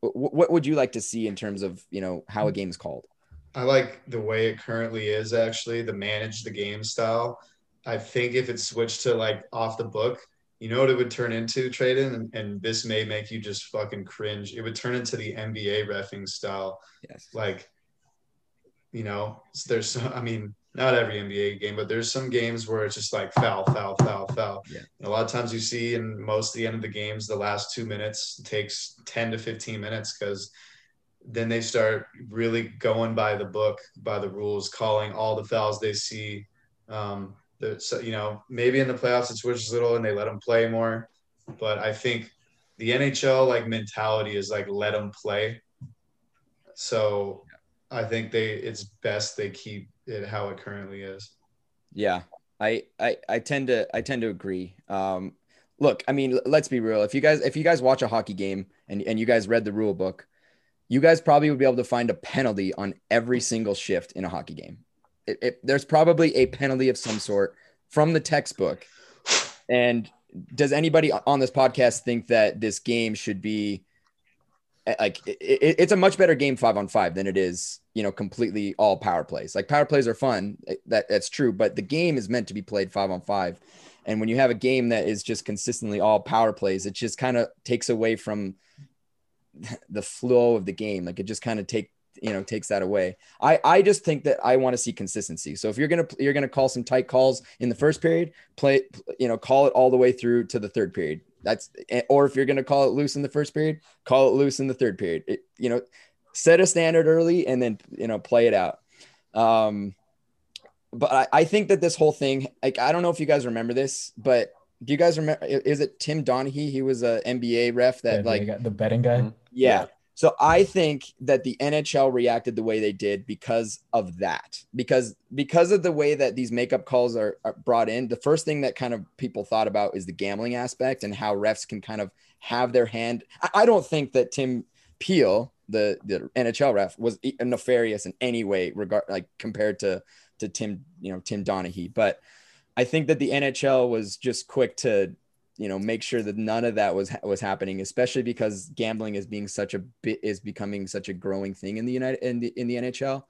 what would you like to see in terms of you know how a mm. game is called? I like the way it currently is actually the manage the game style. I think if it switched to like off the book, you know what it would turn into, Tradon, and, and this may make you just fucking cringe. It would turn into the NBA refing style. Yes. Like, you know, there's, I mean, not every NBA game, but there's some games where it's just like foul, foul, foul, foul. Yeah. And a lot of times you see in most of the end of the games, the last two minutes takes 10 to 15 minutes because then they start really going by the book, by the rules, calling all the fouls they see. Um, the, so, you know, maybe in the playoffs it switches a little and they let them play more. But I think the NHL like mentality is like let them play. So I think they it's best they keep it how it currently is. Yeah, I I I tend to I tend to agree. Um, look, I mean, let's be real. If you guys if you guys watch a hockey game and and you guys read the rule book, you guys probably would be able to find a penalty on every single shift in a hockey game. It, it, there's probably a penalty of some sort from the textbook. And does anybody on this podcast think that this game should be Eh, like it, it's a much better game five on five than it is you know completely all power plays. Like power plays are fun eh, that that's true but the game is meant to be played five on five. And when you have a game that is just consistently all power plays it just kind of takes away from the flow of the game. Like it just kind of take you know takes that away. I i just think that i want to see consistency. So if you're gonna you're gonna call some tight calls in the first period play you know call it all the way through to the third period that's eh, or if you're going to call it loose in the first period, call it loose in the third period. It, you know, set a standard early and then you know play it out. Um, but I, I think that this whole thing, like I don't know if you guys remember this, but do you guys remember? Is it Tim Donaghy? He was a NBA ref that Yeah, like the betting guy. Mhm. yeah. So I think that the NHL reacted the way they did because of that. Because because of the way that these makeup calls are, are brought in, the first thing that kind of people thought about is the gambling aspect and how refs can kind of have their hand. I, I don't think that Tim Peel, the the NHL ref, was nefarious in any way regard like compared to to Tim, you know, Tim Donaghy. But I think that the NHL was just quick to you know make sure that none of that was was happening especially because gambling is being such a bit is becoming such a growing thing in the united in the in the nhl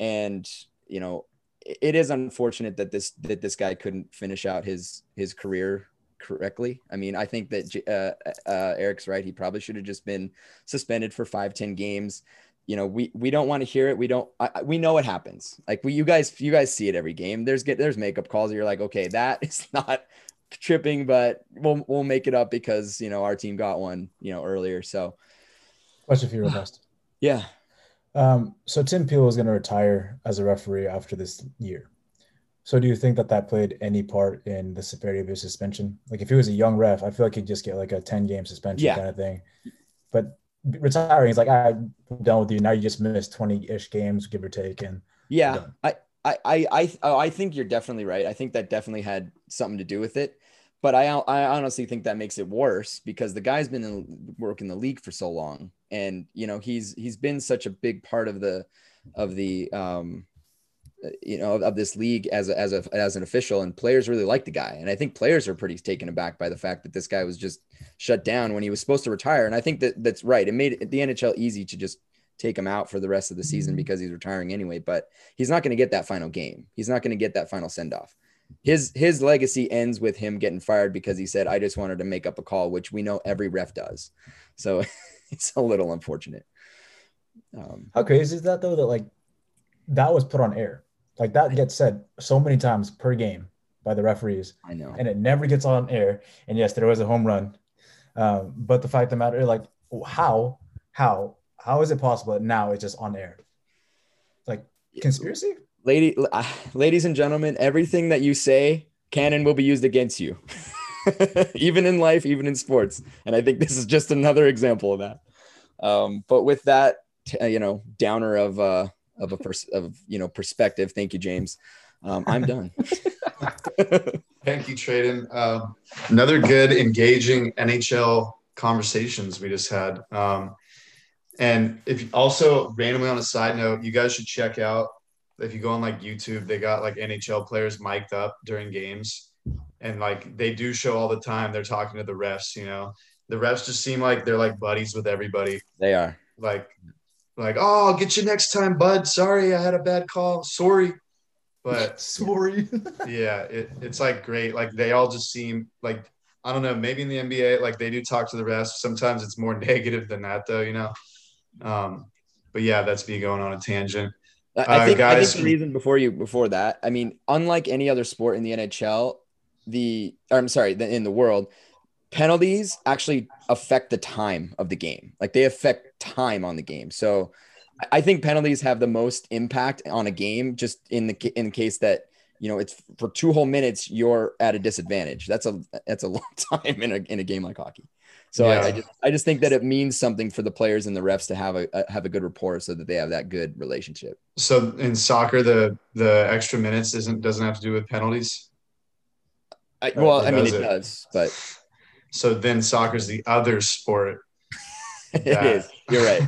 and you know it is unfortunate that this that this guy couldn't finish out his his career correctly. I mean i think that uh, uh, eric's right. He probably should have just been suspended for five ten games. You know we we don't want to hear it. We don't I, we know it happens. Like we you guys you guys see it every game. There's get there's makeup calls. You're like okay that is not tripping, but we'll we'll make it up because you know our team got one you know earlier. So Question for you, Robust. yeah, Um, so Tim Peel is going to retire as a referee after this year. So do you think that that played any part in the severity of his suspension? Like if he was a young ref, I feel like he'd just get like a 10 game suspension Yeah. kind of thing. But retiring, he's like, I'm done with you. Now you just missed 20 ish games, give or take. And yeah. I I I I I think you're definitely right. I think that definitely had something to do with it. But I I honestly think that makes it worse because the guy's been in working the league for so long, and you know he's he's been such a big part of the of the um you know of this league as a, as a as an official and players really like the guy. And i think players are pretty taken aback by the fact that this guy was just shut down when he was supposed to retire. And i think that that's right. It made the nhl easy to just take him out for the rest of the season because he's retiring anyway but he's not going to get that final game. He's not going to get that final send off his his legacy ends with him getting fired because he said i just wanted to make up a call which we know every ref does so it's a little unfortunate um, how crazy is that though? That like that was put on air. Like that gets said so many times per game by the referees. i know and it never gets on air. And yes, there was a home run. Um, but the fact of the matter, like, how, how, how is it possible that now it's just on air? Like conspiracy? Lady uh, ladies and gentlemen everything that you say can and will be used against you even in life even in sports and i think this is just another example of that um, but with that t- uh, you know downer of uh of a pers- of you know perspective. Thank you, James. Um, I'm done. Thank you, Tradon. Um, another good, engaging NHL conversations we just had. Um, and if also randomly on a side note, you guys should check out if you go on like YouTube, they got like NHL players mic'd up during games, and like they do show all the time. They're talking to the refs. You know, the refs just seem like they're like buddies with everybody. They are. Like, like oh, I'll get you next time, bud. Sorry, I had a bad call. Sorry. But sorry. yeah, it, it's like great. Like they all just seem like I don't know. Maybe in the NBA, like they do talk to the refs. Sometimes it's more negative than that, though. You know. Um, but yeah, that's me going on a tangent. I Uh, think, I think the reason before you before that, I mean, unlike any other sport in the NHL, the or I'm sorry, the, in the world, penalties actually affect the time of the game. Like they affect time on the game. So I- think penalties have the most impact on a game, just in the in case that you know it's for two whole minutes you're at a disadvantage. That's a that's a long time in a in a game like hockey. So I, I just I just think that it means something for the players and the refs to have a, a have a good rapport so that they have that good relationship. So in soccer, the the extra minutes isn't doesn't have to do with penalties. I, well, I mean, it, it? does, but So then soccer's the other sport. it is. You're right.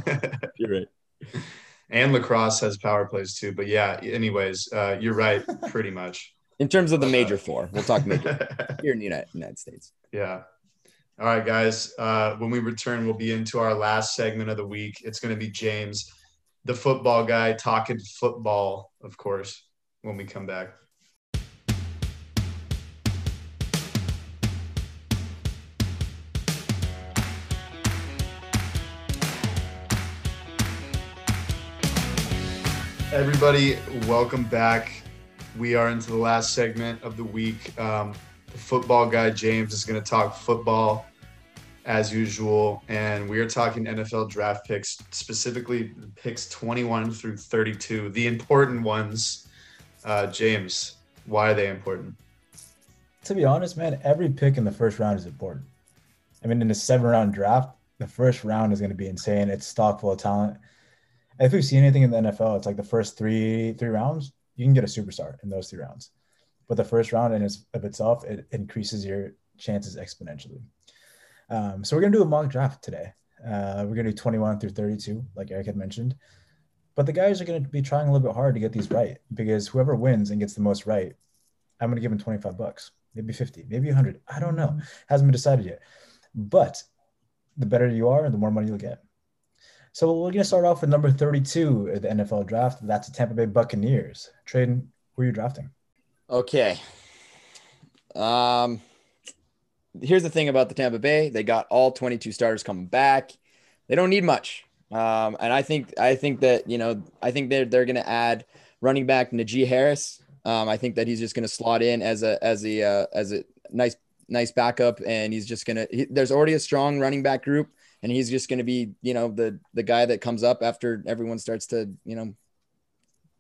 You're right. and lacrosse has power plays too. But yeah, anyways, uh, you're right, pretty much. In terms of the major four, we'll talk major here in the United, United States. yeah. All right, guys. Uh, when we return, we'll be into our last segment of the week. It's going to be James, the football guy, talking football, of course, when we come back. Everybody, welcome back. We are into the last segment of the week. Um, the football guy, James, is going to talk football as usual. And we are talking NFL draft picks, specifically picks 21 through 32, the important ones. Uh, James, why are they important? to be honest, man, every pick in the first round is important. I mean, in a seven round draft, the first round is going to be insane. It's stock full of talent. If we've seen anything in the NFL, it's like the first three three rounds, you can get a superstar in those three rounds. But the first round in of itself, it increases your chances exponentially. Um, so we're gonna do a mock draft today. Uh, we're gonna do 21 through 32, like Eric had mentioned. But the guys are gonna be trying a little bit hard to get these right because whoever wins and gets the most right, I'm gonna give him 25 bucks, maybe 50, maybe 100. I don't know. Hasn't been decided yet. But the better you are, the more money you'll get. So we're going to start off with number 32 of the NFL draft. That's the Tampa Bay Buccaneers. Tradon, who are you drafting? Okay. Um, here's the thing about the Tampa Bay: they got all 22 starters coming back. They don't need much. Um, and I think I think that you know I think they're they're going to add running back Najee Harris. Um, I think that he's just going to slot in as a as a uh, as a nice nice backup, and he's just going to. There's already a strong running back group, and he's just going to be you know the the guy that comes up after everyone starts to you know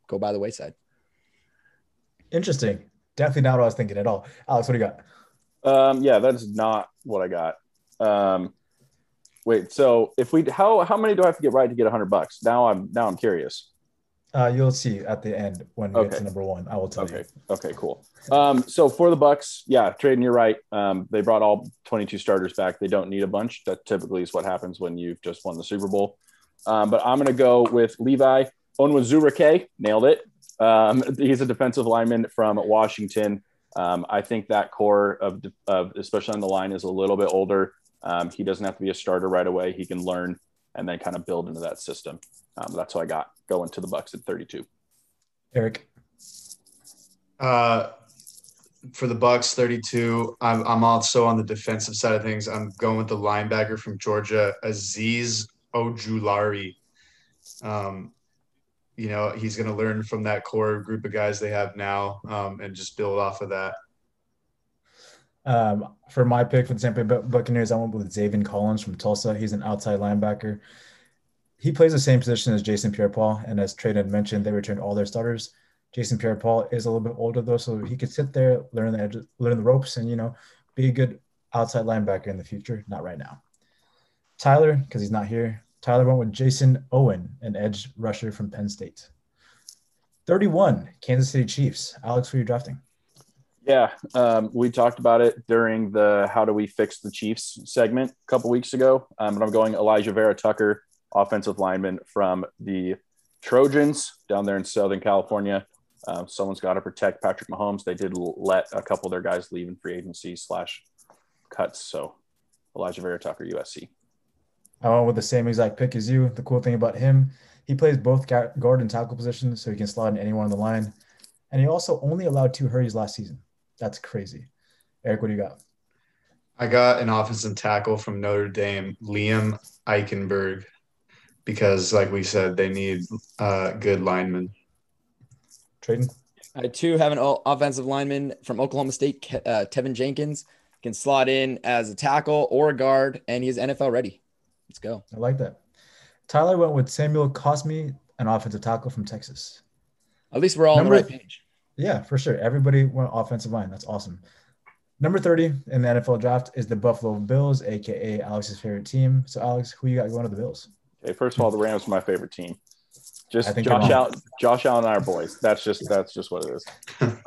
go by the wayside. Interesting. Definitely not what I was thinking at all. Alex, what do you got? Um, yeah, that is not what I got. Um, wait, so if we how how many do I have to get right to get a hundred bucks? Now I'm now I'm curious. Uh, you'll see at the end when we get to number one. I will tell Okay, you. okay, cool. Um, so for the Bucks, yeah, Tradon, you're right. Um, they brought all 22 starters back. They don't need a bunch. That typically is what happens when you've just won the Super Bowl. Um, but I'm going to go with Levi Onwuzurike. Nailed it. Um, he's a defensive lineman from Washington. Um, I think that core of, of, especially on the line, is a little bit older. Um, he doesn't have to be a starter right away. He can learn and then kind of build into that system. Um, that's what I got going to the Bucks at 32. Eric. Uh, for the Bucks, 32. I'm, I'm also on the defensive side of things. I'm going with the linebacker from Georgia, Azeez Ojulari. Um, you know, he's going to learn from that core group of guys they have now um, and just build off of that. Um, for my pick for the Tampa Bay Buccaneers, I went with Zaven Collins from Tulsa. He's an outside linebacker. He plays the same position as Jason Pierre-Paul, and as Trey had mentioned, they returned all their starters. Jason Pierre-Paul is a little bit older though, so he could sit there, learn the learn the ropes, and you know, be a good outside linebacker in the future. Not right now. Tyler, because he's not here. Tyler went with Jayson Oweh, an edge rusher from Penn State. 31, Kansas City Chiefs. Alex, who are you drafting? Yeah, um, we talked about it during the "How do we fix the Chiefs" segment a couple weeks ago. Um, but I'm going Alijah Vera-Tucker, offensive lineman from the Trojans down there in Southern California. Um, someone's got to protect Patrick Mahomes. They did let a couple of their guys leave in free agency slash cuts. So Alijah Vera-Tucker, USC. I went with the same exact pick as you. The cool thing about him, he plays both guard and tackle positions, so he can slot in anyone on the line. And he also only allowed two hurries last season. That's crazy. Eric, what do you got? I got an offensive tackle from Notre Dame, Liam Eichenberg, because, like we said, they need uh, good linemen. Tradon. I too have an offensive lineman from Oklahoma State, uh, Teven Jenkins, can slot in as a tackle or a guard, and he's NFL ready. Let's go. I like that. Tyler went with Samuel Cosmi, an offensive tackle from Texas. At least we're all Number, on the right page. Yeah, for sure. Everybody went offensive line. That's awesome. Number 30 in the NFL draft is the Buffalo Bills, aka Alex's favorite team. So, Alex, who you got going to the Bills? Okay, first of all, the Rams are my favorite team. Just Josh Allen, Josh Allen and our boys. That's just that's just what it is.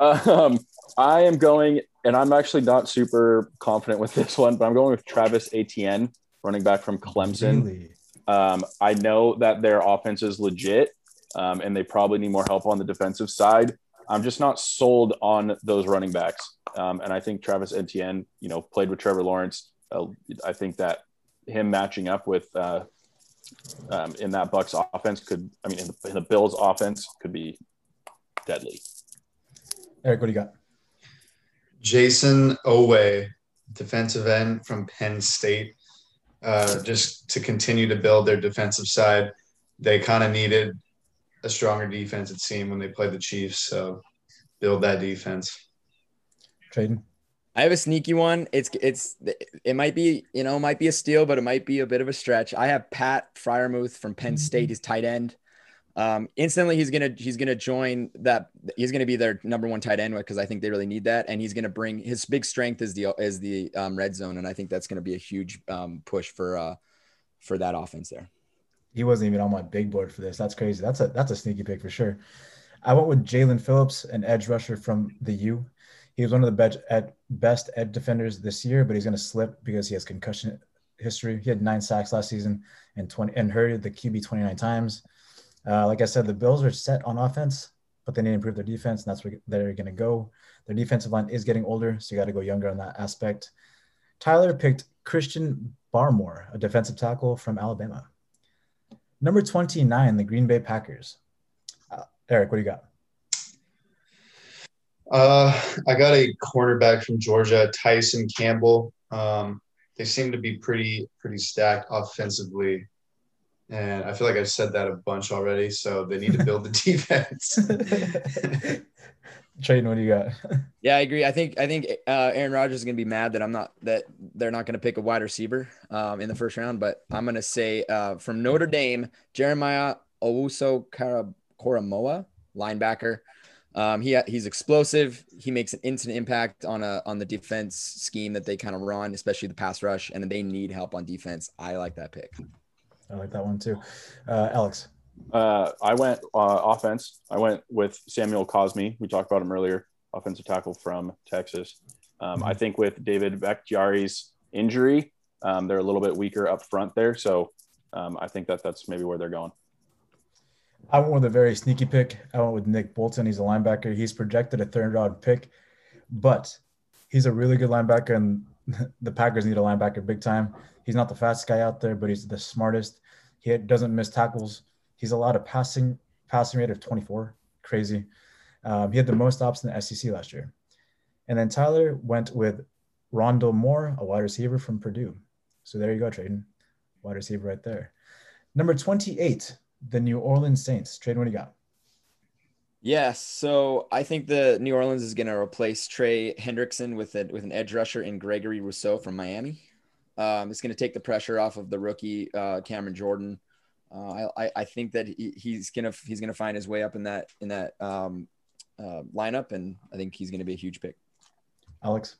um, I am going, and I'm actually not super confident with this one, but I'm going with Travis Etienne, running back from Clemson. Really? Um, I know that their offense is legit, um, and they probably need more help on the defensive side. I'm just not sold on those running backs. Um, and I think Travis Etienne, you know, played with Trevor Lawrence. Uh, I think that him matching up with uh, um, in that Bucks offense could, I mean, in the, in the, Bills offense could be deadly. Eric, what do you got? Jayson Oweh, defensive end from Penn State. Uh, just to continue to build their defensive side, they kind of needed a stronger defense, it seemed, when they played the Chiefs. So build that defense. Tradon. I have a sneaky one. It's it's it might be you know might be a steal, but it might be a bit of a stretch. I have Pat Freiermuth from Penn State, his tight end. Um, instantly, he's gonna he's gonna join that. He's gonna be their number one tight end because I think they really need that, and he's gonna bring his big strength is the is the um, red zone, and I think that's gonna be a huge um, push for uh, for that offense there he wasn't even on my big board for this. That's crazy. That's a that's a sneaky pick for sure. I went with Jaelan Phillips, an edge rusher from the U. He was one of the best ed, best ed defenders this year, but he's going to slip because he has concussion history. He had nine sacks last season and 20 and hurried the QB 29 times. Uh, like I said, the Bills are set on offense, but they need to improve their defense, and that's where they're going to go. Their defensive line is getting older, so you got to go younger on that aspect. Tyler picked Christian Barmore, a defensive tackle from Alabama. Number 29, the Green Bay Packers. Uh, Eric, what do you got? Uh, I got a cornerback from Georgia, Tyson Campbell. Um, they seem to be pretty pretty stacked offensively, and I feel like I've said that a bunch already. So they need to build the defense. Tradon, what do you got? yeah, I agree. I think I think uh, Aaron Rodgers is going to be mad that I'm not that they're not going to pick a wide receiver um, in the first round. But I'm going to say uh, from Notre Dame, Jeremiah Owusu Koramoah, linebacker. Um, he he's explosive. He makes an instant impact on a on the defense scheme that they kind of run, especially the pass rush, and they need help on defense. I like that pick. I like that one too, uh, Alex. Uh, I went uh, offense. I went with Samuel Cosmi. We talked about him earlier, offensive tackle from Texas. Um, I think with David Bakhtiari's injury, um, they're a little bit weaker up front there. So um, I think that that's maybe where they're going. I went with a very sneaky pick. I went with Nick Bolton. He's a linebacker. He's projected a third round pick, but he's a really good linebacker, and the Packers need a linebacker big time. He's not the fastest guy out there, but he's the smartest. He doesn't miss tackles. He's allowed a passing passing rate of 24. Crazy. Um, he had the most stops in the SEC last year. And then Tyler went with Rondale Moore, a wide receiver from Purdue. So there you go, Tradon. Wide receiver right there. Number 28, the New Orleans Saints. Tradon, what do you got? Yes, so I think the New Orleans is going to replace Trey Hendrickson with a, with an edge rusher in Gregory Rousseau from Miami. Um, it's going to take the pressure off of the rookie uh, Cameron Jordan. Uh, I, I think that he, he's gonna he's gonna find his way up in that in that um, uh, lineup, and I think he's gonna be a huge pick. Alex,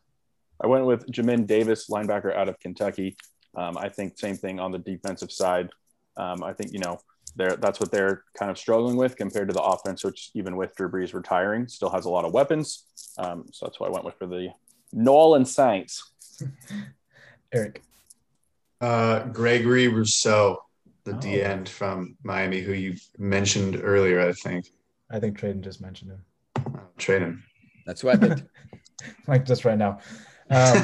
I went with Jamin Davis, linebacker out of Kentucky. Um, I think same thing on the defensive side. Um, I think you know they're, that's what they're kind of struggling with compared to the offense, which even with Drew Brees retiring, still has a lot of weapons. Um, so that's why I went with for the New Orleans Saints. Eric. Uh, Gregory Rousseau, the oh. D end from Miami, who you mentioned earlier, I think. I think Tradon just mentioned him. Oh, Tradon. That's who I picked. like just right now. Um,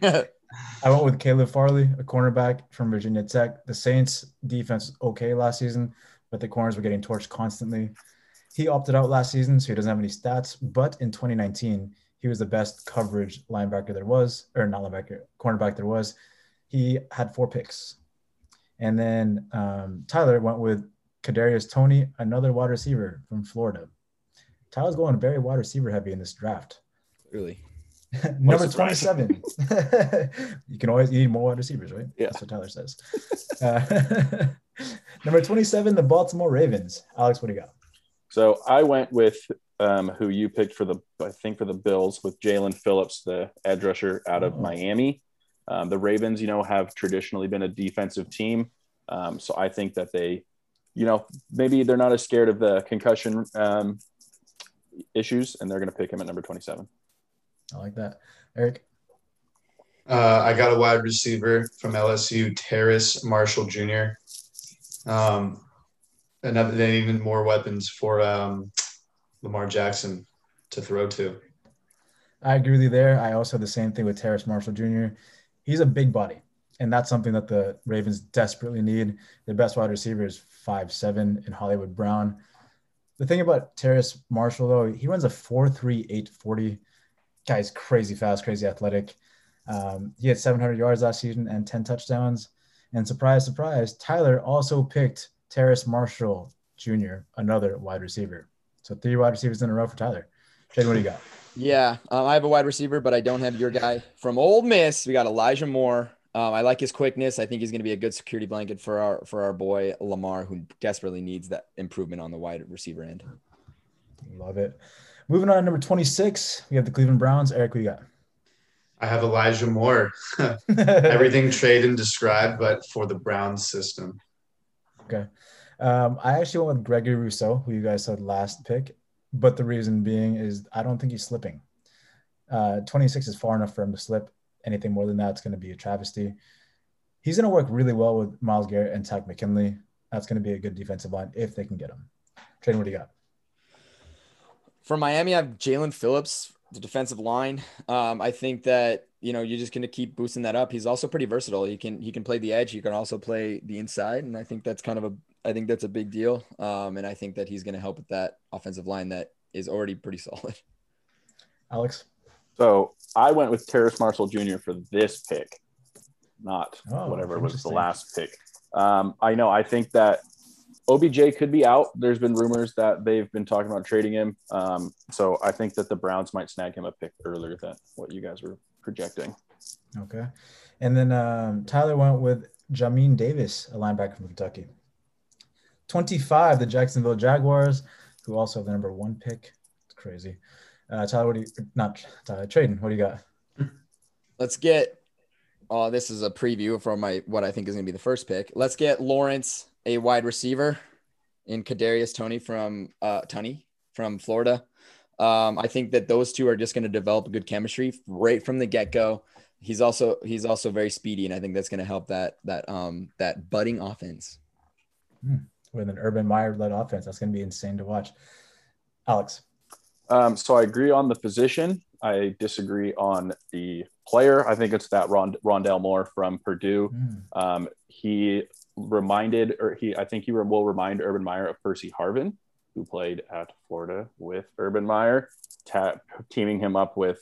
I went with Caleb Farley, a cornerback from Virginia Tech. The Saints defense okay last season, but the corners were getting torched constantly. He opted out last season, so he doesn't have any stats. But in 2019, he was the best coverage linebacker there was, or not linebacker, cornerback there was. He had four picks. And then um, Tyler went with Kadarius Toney, another wide receiver from Florida. Tyler's going very wide receiver heavy in this draft. Really? Number 27. you can always need more wide receivers, right? Yeah. That's what Tyler says. Uh, number 27, the Baltimore Ravens. Alex, what do you got? So I went with um, who you picked for the, I think for the Bills with Jaelan Phillips, the edge rusher out of oh. Miami. Um, the Ravens, you know, have traditionally been a defensive team. Um, so I think that they, you know, maybe they're not as scared of the concussion um, issues and they're going to pick him at number 27. I like that. Eric? Uh, I got a wide receiver from LSU, Terrace Marshall Jr. Um, and then even more weapons for um, Lamar Jackson to throw to. I agree with you there. I also have the same thing with Terrace Marshall Jr. He's a big body, and that's something that the Ravens desperately need. Their best wide receiver is five seven in Hollywood Brown. The thing about Terrace Marshall, though, he runs a 4.3, 840 guy's crazy fast, crazy athletic. Um, he had 700 yards last season and 10 touchdowns. And surprise, surprise, Tyler also picked Terrace Marshall Jr., another wide receiver. So three wide receivers in a row for Tyler. Shane, what do you got? Yeah, um, I have a wide receiver, but I don't have your guy from Ole Miss. We got Elijah Moore. Um, I like his quickness. I think he's going to be a good security blanket for our for our boy Lamar, who desperately needs that improvement on the wide receiver end. Love it. Moving on to number 26, we have the Cleveland Browns. Eric, we got? I have Elijah Moore. Everything Tradon described, but for the Browns system. Okay. Um, I actually went with Gregory Rousseau, who you guys said last pick, but the reason being is I don't think he's slipping. Uh, 26 is far enough for him to slip. Anything more than that, it's going to be a travesty. He's going to work really well with Myles Garrett and Takk McKinley. That's going to be a good defensive line if they can get him. Tradon, what do you got? For Miami, I have Jaelan Phillips, the defensive line. Um, I think that you know you're just going to keep boosting that up. He's also pretty versatile. He can he can play the edge. He can also play the inside, and I think that's kind of a I think that's a big deal. Um, and I think that he's going to help with that offensive line that is already pretty solid. Alex. So I went with Terrace Marshall Jr. for this pick, not oh, whatever was the last pick. Um, I know. I think that OBJ could be out. There's been rumors that they've been talking about trading him. Um, so I think that the Browns might snag him a pick earlier than what you guys were projecting. Okay. And then um, Tyler went with Jamin Davis, a linebacker from Kentucky. 25, the Jacksonville Jaguars, who also have the number one pick. It's crazy. Uh, Tyler, what do you, not Tyler, Tradon, what do you got? Let's get, oh, this is a preview for my, what I think is going to be the first pick. Let's get Lawrence a wide receiver in Kadarius Toney from uh, Toney from Florida. Um, I think that those two are just going to develop good chemistry right from the get go. He's also he's also very speedy, and I think that's going to help that that um that budding offense. Hmm. With an Urban Meyer led offense, that's going to be insane to watch. Alex. Um, so I agree on the position. I disagree on the player. I think it's that Rond- Rondale Moore from Purdue. Mm. Um, he reminded, or he, I think he will remind Urban Meyer of Percy Harvin, who played at Florida with Urban Meyer, ta- teaming him up with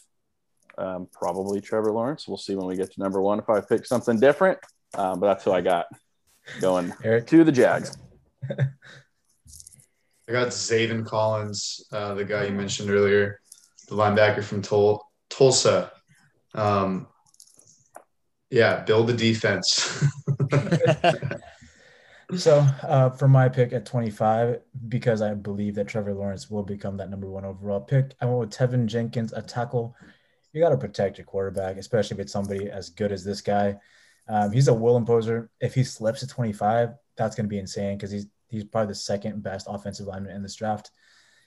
um, probably Trevor Lawrence. We'll see when we get to number one if I pick something different. Um, but that's who I got going Eric. to the Jags. I got Zaven Collins, uh, the guy you mentioned earlier, the linebacker from Tul- Tulsa. Um, yeah, build the defense. so uh, for my pick at 25, because I believe that Trevor Lawrence will become that number one overall pick, I went with Teven Jenkins, a tackle. You got to protect your quarterback, especially if it's somebody as good as this guy. Um, he's a will imposer. If he slips at 25, that's going to be insane because he's he's probably the second best offensive lineman in this draft.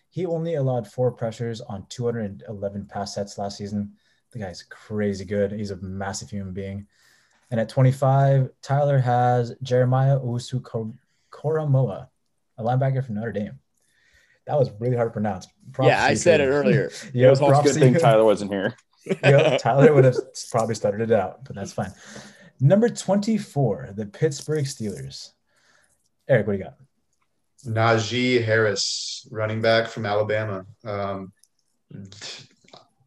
He only allowed four pressures on 211 pass sets last season. The guy's crazy good. He's a massive human being. And at 25, Tyler has Jeremiah Owusu-Koramoah, a linebacker from Notre Dame. That was really hard to pronounce. Props yeah, I said it earlier. yeah, it was a good thing Tyler wasn't here. yeah, Tyler would have probably started it out, but that's fine. Number 24, the Pittsburgh Steelers. Eric, what do you got? Najee Harris, running back from Alabama. Um,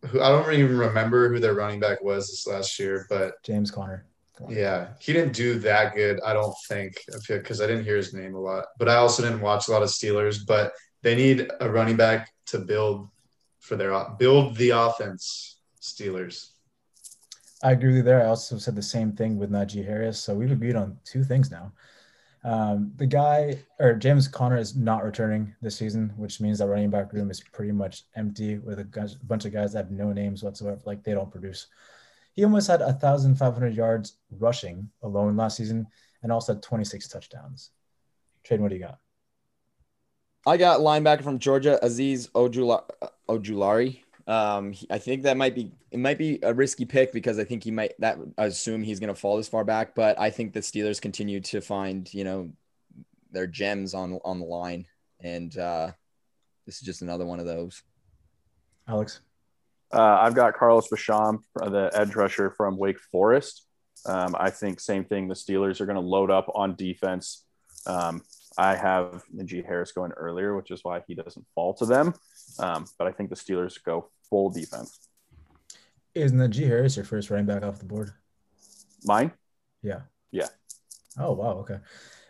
who I don't even remember who their running back was this last year, but James Conner. Yeah, he didn't do that good, I don't think, because I didn't hear his name a lot. But I also didn't watch a lot of Steelers. But they need a running back to build for their build the offense. Steelers. I agree with you there. I also said the same thing with Najee Harris. So we've agreed on two things now. Um, the guy or James Conner is not returning this season, which means that running back room is pretty much empty with a, a bunch of guys that have no names whatsoever. Like they don't produce. He almost had 1,500 yards rushing alone last season and also had 26 touchdowns. Trade, what do you got? I got linebacker from Georgia, Azeez Ojulari. Um, he, I think that might be it might be a risky pick because I think he might that I assume he's going to fall this far back, but I think the Steelers continue to find you know their gems on on the line, and uh, this is just another one of those. Alex, uh, I've got Carlos Basham, the edge rusher from Wake Forest. Um, I think same thing. The Steelers are going to load up on defense. Um, I have Najee Harris going earlier, which is why he doesn't fall to them. Um, but I think the Steelers go full defense. Is Najee Harris your first running back off the board? Mine? Yeah. Yeah. Oh, wow. Okay.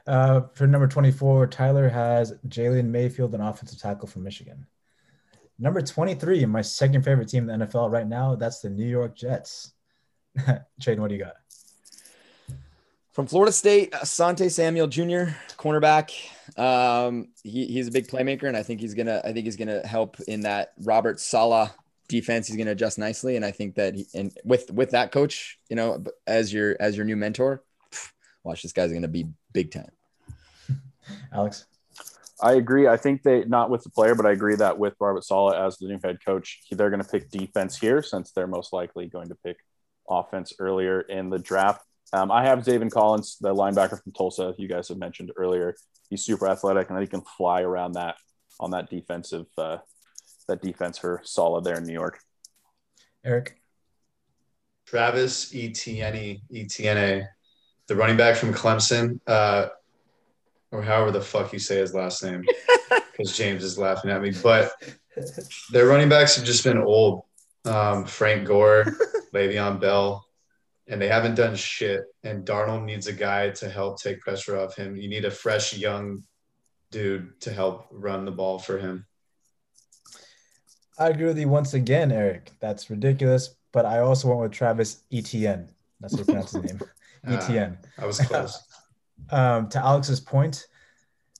Uh, for number 24, Tyler has Jalen Mayfield, an offensive tackle from Michigan. Number 23, my second favorite team in the NFL right now, that's the New York Jets. Tradon, what do you got? From Florida State, Asante Samuel Jr., cornerback. Um, he, he's a big playmaker, and I think he's gonna. I think he's gonna help in that Robert Saleh defense. He's gonna adjust nicely, and I think that he, and with with that coach, you know, as your as your new mentor, watch this guy's gonna be big time. Alex, I agree. I think they not with the player, but I agree that with Robert Saleh as the new head coach, they're going to pick defense here since they're most likely going to pick offense earlier in the draft. Um, I have Zaven Collins, the linebacker from Tulsa. You guys have mentioned earlier. He's super athletic and he can fly around that on that defensive uh, that defense for solid there in New York. Eric, Travis Etienne, Etienne, the running back from Clemson, uh, or however the fuck you say his last name, because James is laughing at me. But their running backs have just been old. Um, Frank Gore, Le'Veon Bell, and they haven't done shit. And Darnold needs a guy to help take pressure off him. You need a fresh young dude to help run the ball for him. I agree with you once again, Eric. That's ridiculous. But I also went with Travis Etienne. That's how you pronounce his name. Etienne. Uh, I was close. Um, to Alex's point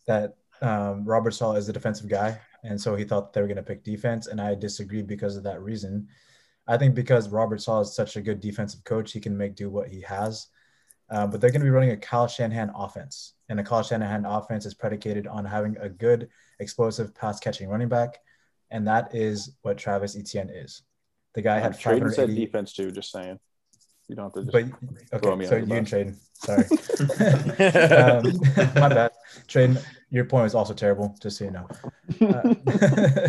that um, Robert Saleh is the defensive guy. And so he thought they were going to pick defense. And I disagreed because of that reason. I think because Robert Saleh is such a good defensive coach, he can make do what he has. Uh, but they're going to be running a Kyle Shanahan offense, and a Kyle Shanahan offense is predicated on having a good, explosive pass catching running back, and that is what Travis Etienne is. The guy had Tradon said defense too. Just saying, you don't have to. but okay, so you and Tradon, sorry, um, my bad. Tradon, your point was also terrible. Just so you know. Uh,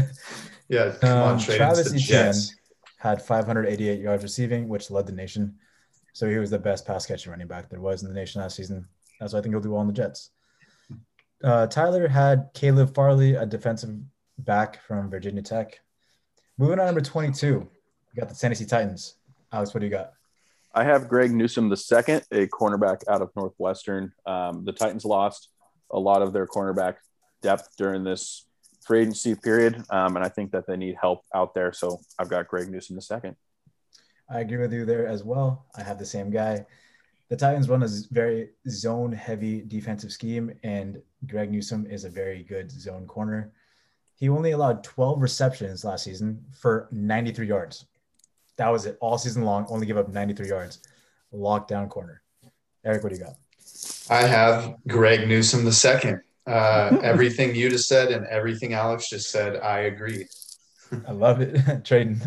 yeah, come on, um, Travis Etienne. Jets had 588 yards receiving, which led the nation. So he was the best pass catching running back there was in the nation last season. That's why I think he'll do well in the Jets. Uh, Tyler had Caleb Farley, a defensive back from Virginia Tech. Moving on, number 22, we got the Tennessee Titans. Alex, what do you got? I have Greg Newsome the second, a cornerback out of Northwestern. Um, the Titans lost a lot of their cornerback depth during this free agency period. Um, and I think that they need help out there. So I've got Greg Newsome the second. I agree with you there as well. I have the same guy. The Titans run a very zone heavy defensive scheme, and Greg Newsome is a very good zone corner. He only allowed 12 receptions last season for 93 yards. That was it all season long, only give up 93 yards. Lockdown corner. Eric, what do you got? I have Greg Newsome the second. Uh, everything you just said and everything Alex just said, I agree. I love it. Trading.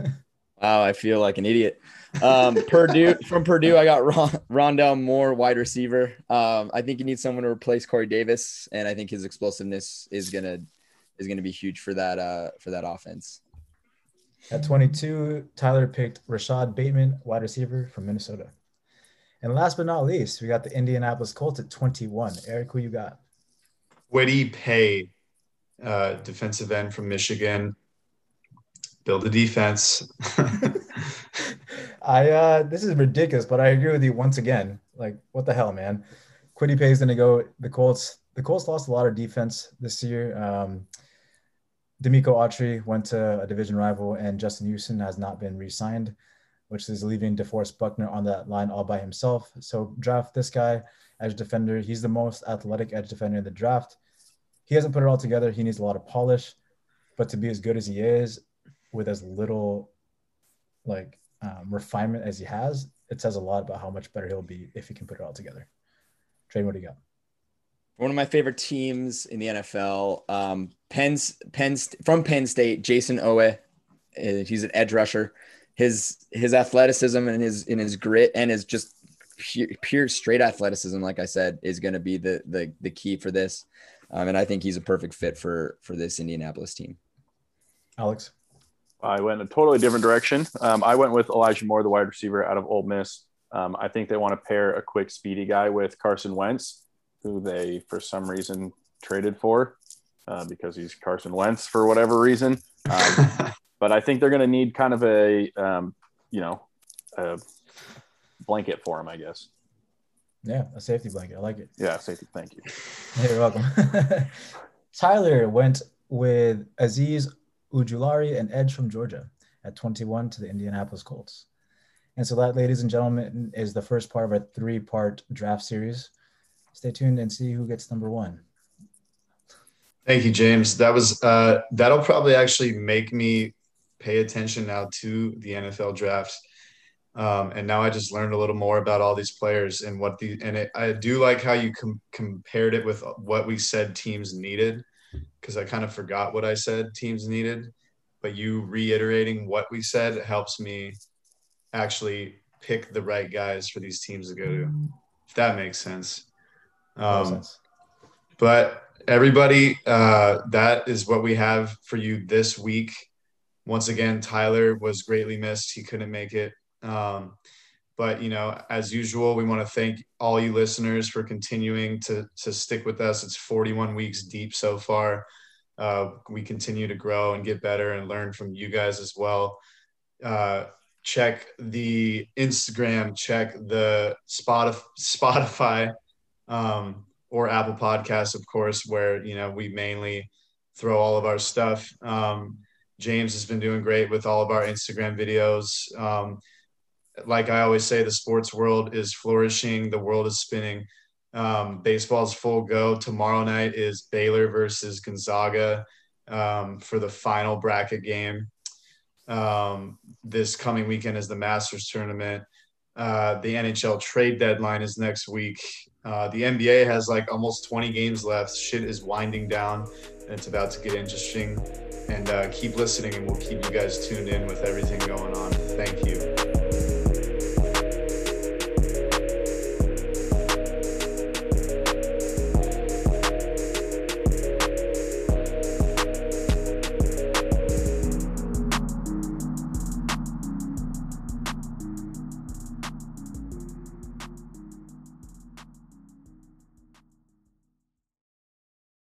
Wow, I feel like an idiot. Um, Purdue from Purdue, I got Ron, Rondale Moore, wide receiver. Um, I think you need someone to replace Corey Davis, and I think his explosiveness is gonna is gonna be huge for that uh, for that offense. At 22, Tyler picked Rashod Bateman, wide receiver from Minnesota. And last but not least, we got the Indianapolis Colts at 21. Eric, who you got? Kwity Paye, uh, defensive end from Michigan. Build a defense. I uh this is ridiculous, but I agree with you once again. Like, what the hell, man? Paye is gonna go. The Colts. The Colts lost a lot of defense this year. Um, Denico Autry went to a division rival, and Justin Houston has not been re-signed, which is leaving DeForest Buckner on that line all by himself. So draft this guy edge defender. He's the most athletic edge defender in the draft. He hasn't put it all together. He needs a lot of polish, but to be as good as he is, with as little like um, refinement as he has, it says a lot about how much better he'll be if he can put it all together. Trey, what do you got? One of my favorite teams in the NFL, um, Penn, Penn from Penn State, Jayson Oweh. Uh, he's an edge rusher. His his athleticism and his in his grit and his just pure, pure straight athleticism, like I said, is going to be the the the key for this. Um, and I think he's a perfect fit for for this Indianapolis team. Alex. I went a totally different direction. Um, I went with Elijah Moore, the wide receiver out of Ole Miss. Um, I think they want to pair a quick, speedy guy with Carson Wentz, who they, for some reason, traded for uh, because he's Carson Wentz for whatever reason. Um, but I think they're going to need kind of a, um, you know, a blanket for him, I guess. Yeah, a safety blanket. I like it. Yeah, safety. Thank you. You're welcome. Tyler went with Azeez Ojulari and edge from Georgia, at 21 to the Indianapolis Colts. And so that, ladies and gentlemen, is the first part of a three-part draft series. Stay tuned and see who gets number one. Thank you, James. That was uh, that'll probably actually make me pay attention now to the NFL draft. Um, and now I just learned a little more about all these players and what the and it, I do like how you com- compared it with what we said teams needed because I kind of forgot what I said teams needed, but you reiterating what we said helps me actually pick the right guys for these teams to go to. If that makes sense. Um. But everybody, uh, that is what we have for you this week. Once again, Tyler was greatly missed. He couldn't make it. Um, but you know, as usual, we want to thank all you listeners for continuing to to stick with us. It's 41 weeks deep so far. Uh, we continue to grow and get better and learn from you guys as well. Uh, check the Instagram, check the Spotify, Spotify um, or Apple Podcasts, of course, where you know we mainly throw all of our stuff. Um, James has been doing great with all of our Instagram videos. Um, like I always say, the sports world is flourishing, the world is spinning. Um, baseball's full go. Tomorrow night is Baylor versus Gonzaga um, for the final bracket game. Um, this coming weekend is the Masters tournament. Uh, the NHL trade deadline is next week. Uh, the NBA has like almost 20 games left. Shit is winding down and it's about to get interesting. And uh, keep listening, and we'll keep you guys tuned in with everything going on. Thank you.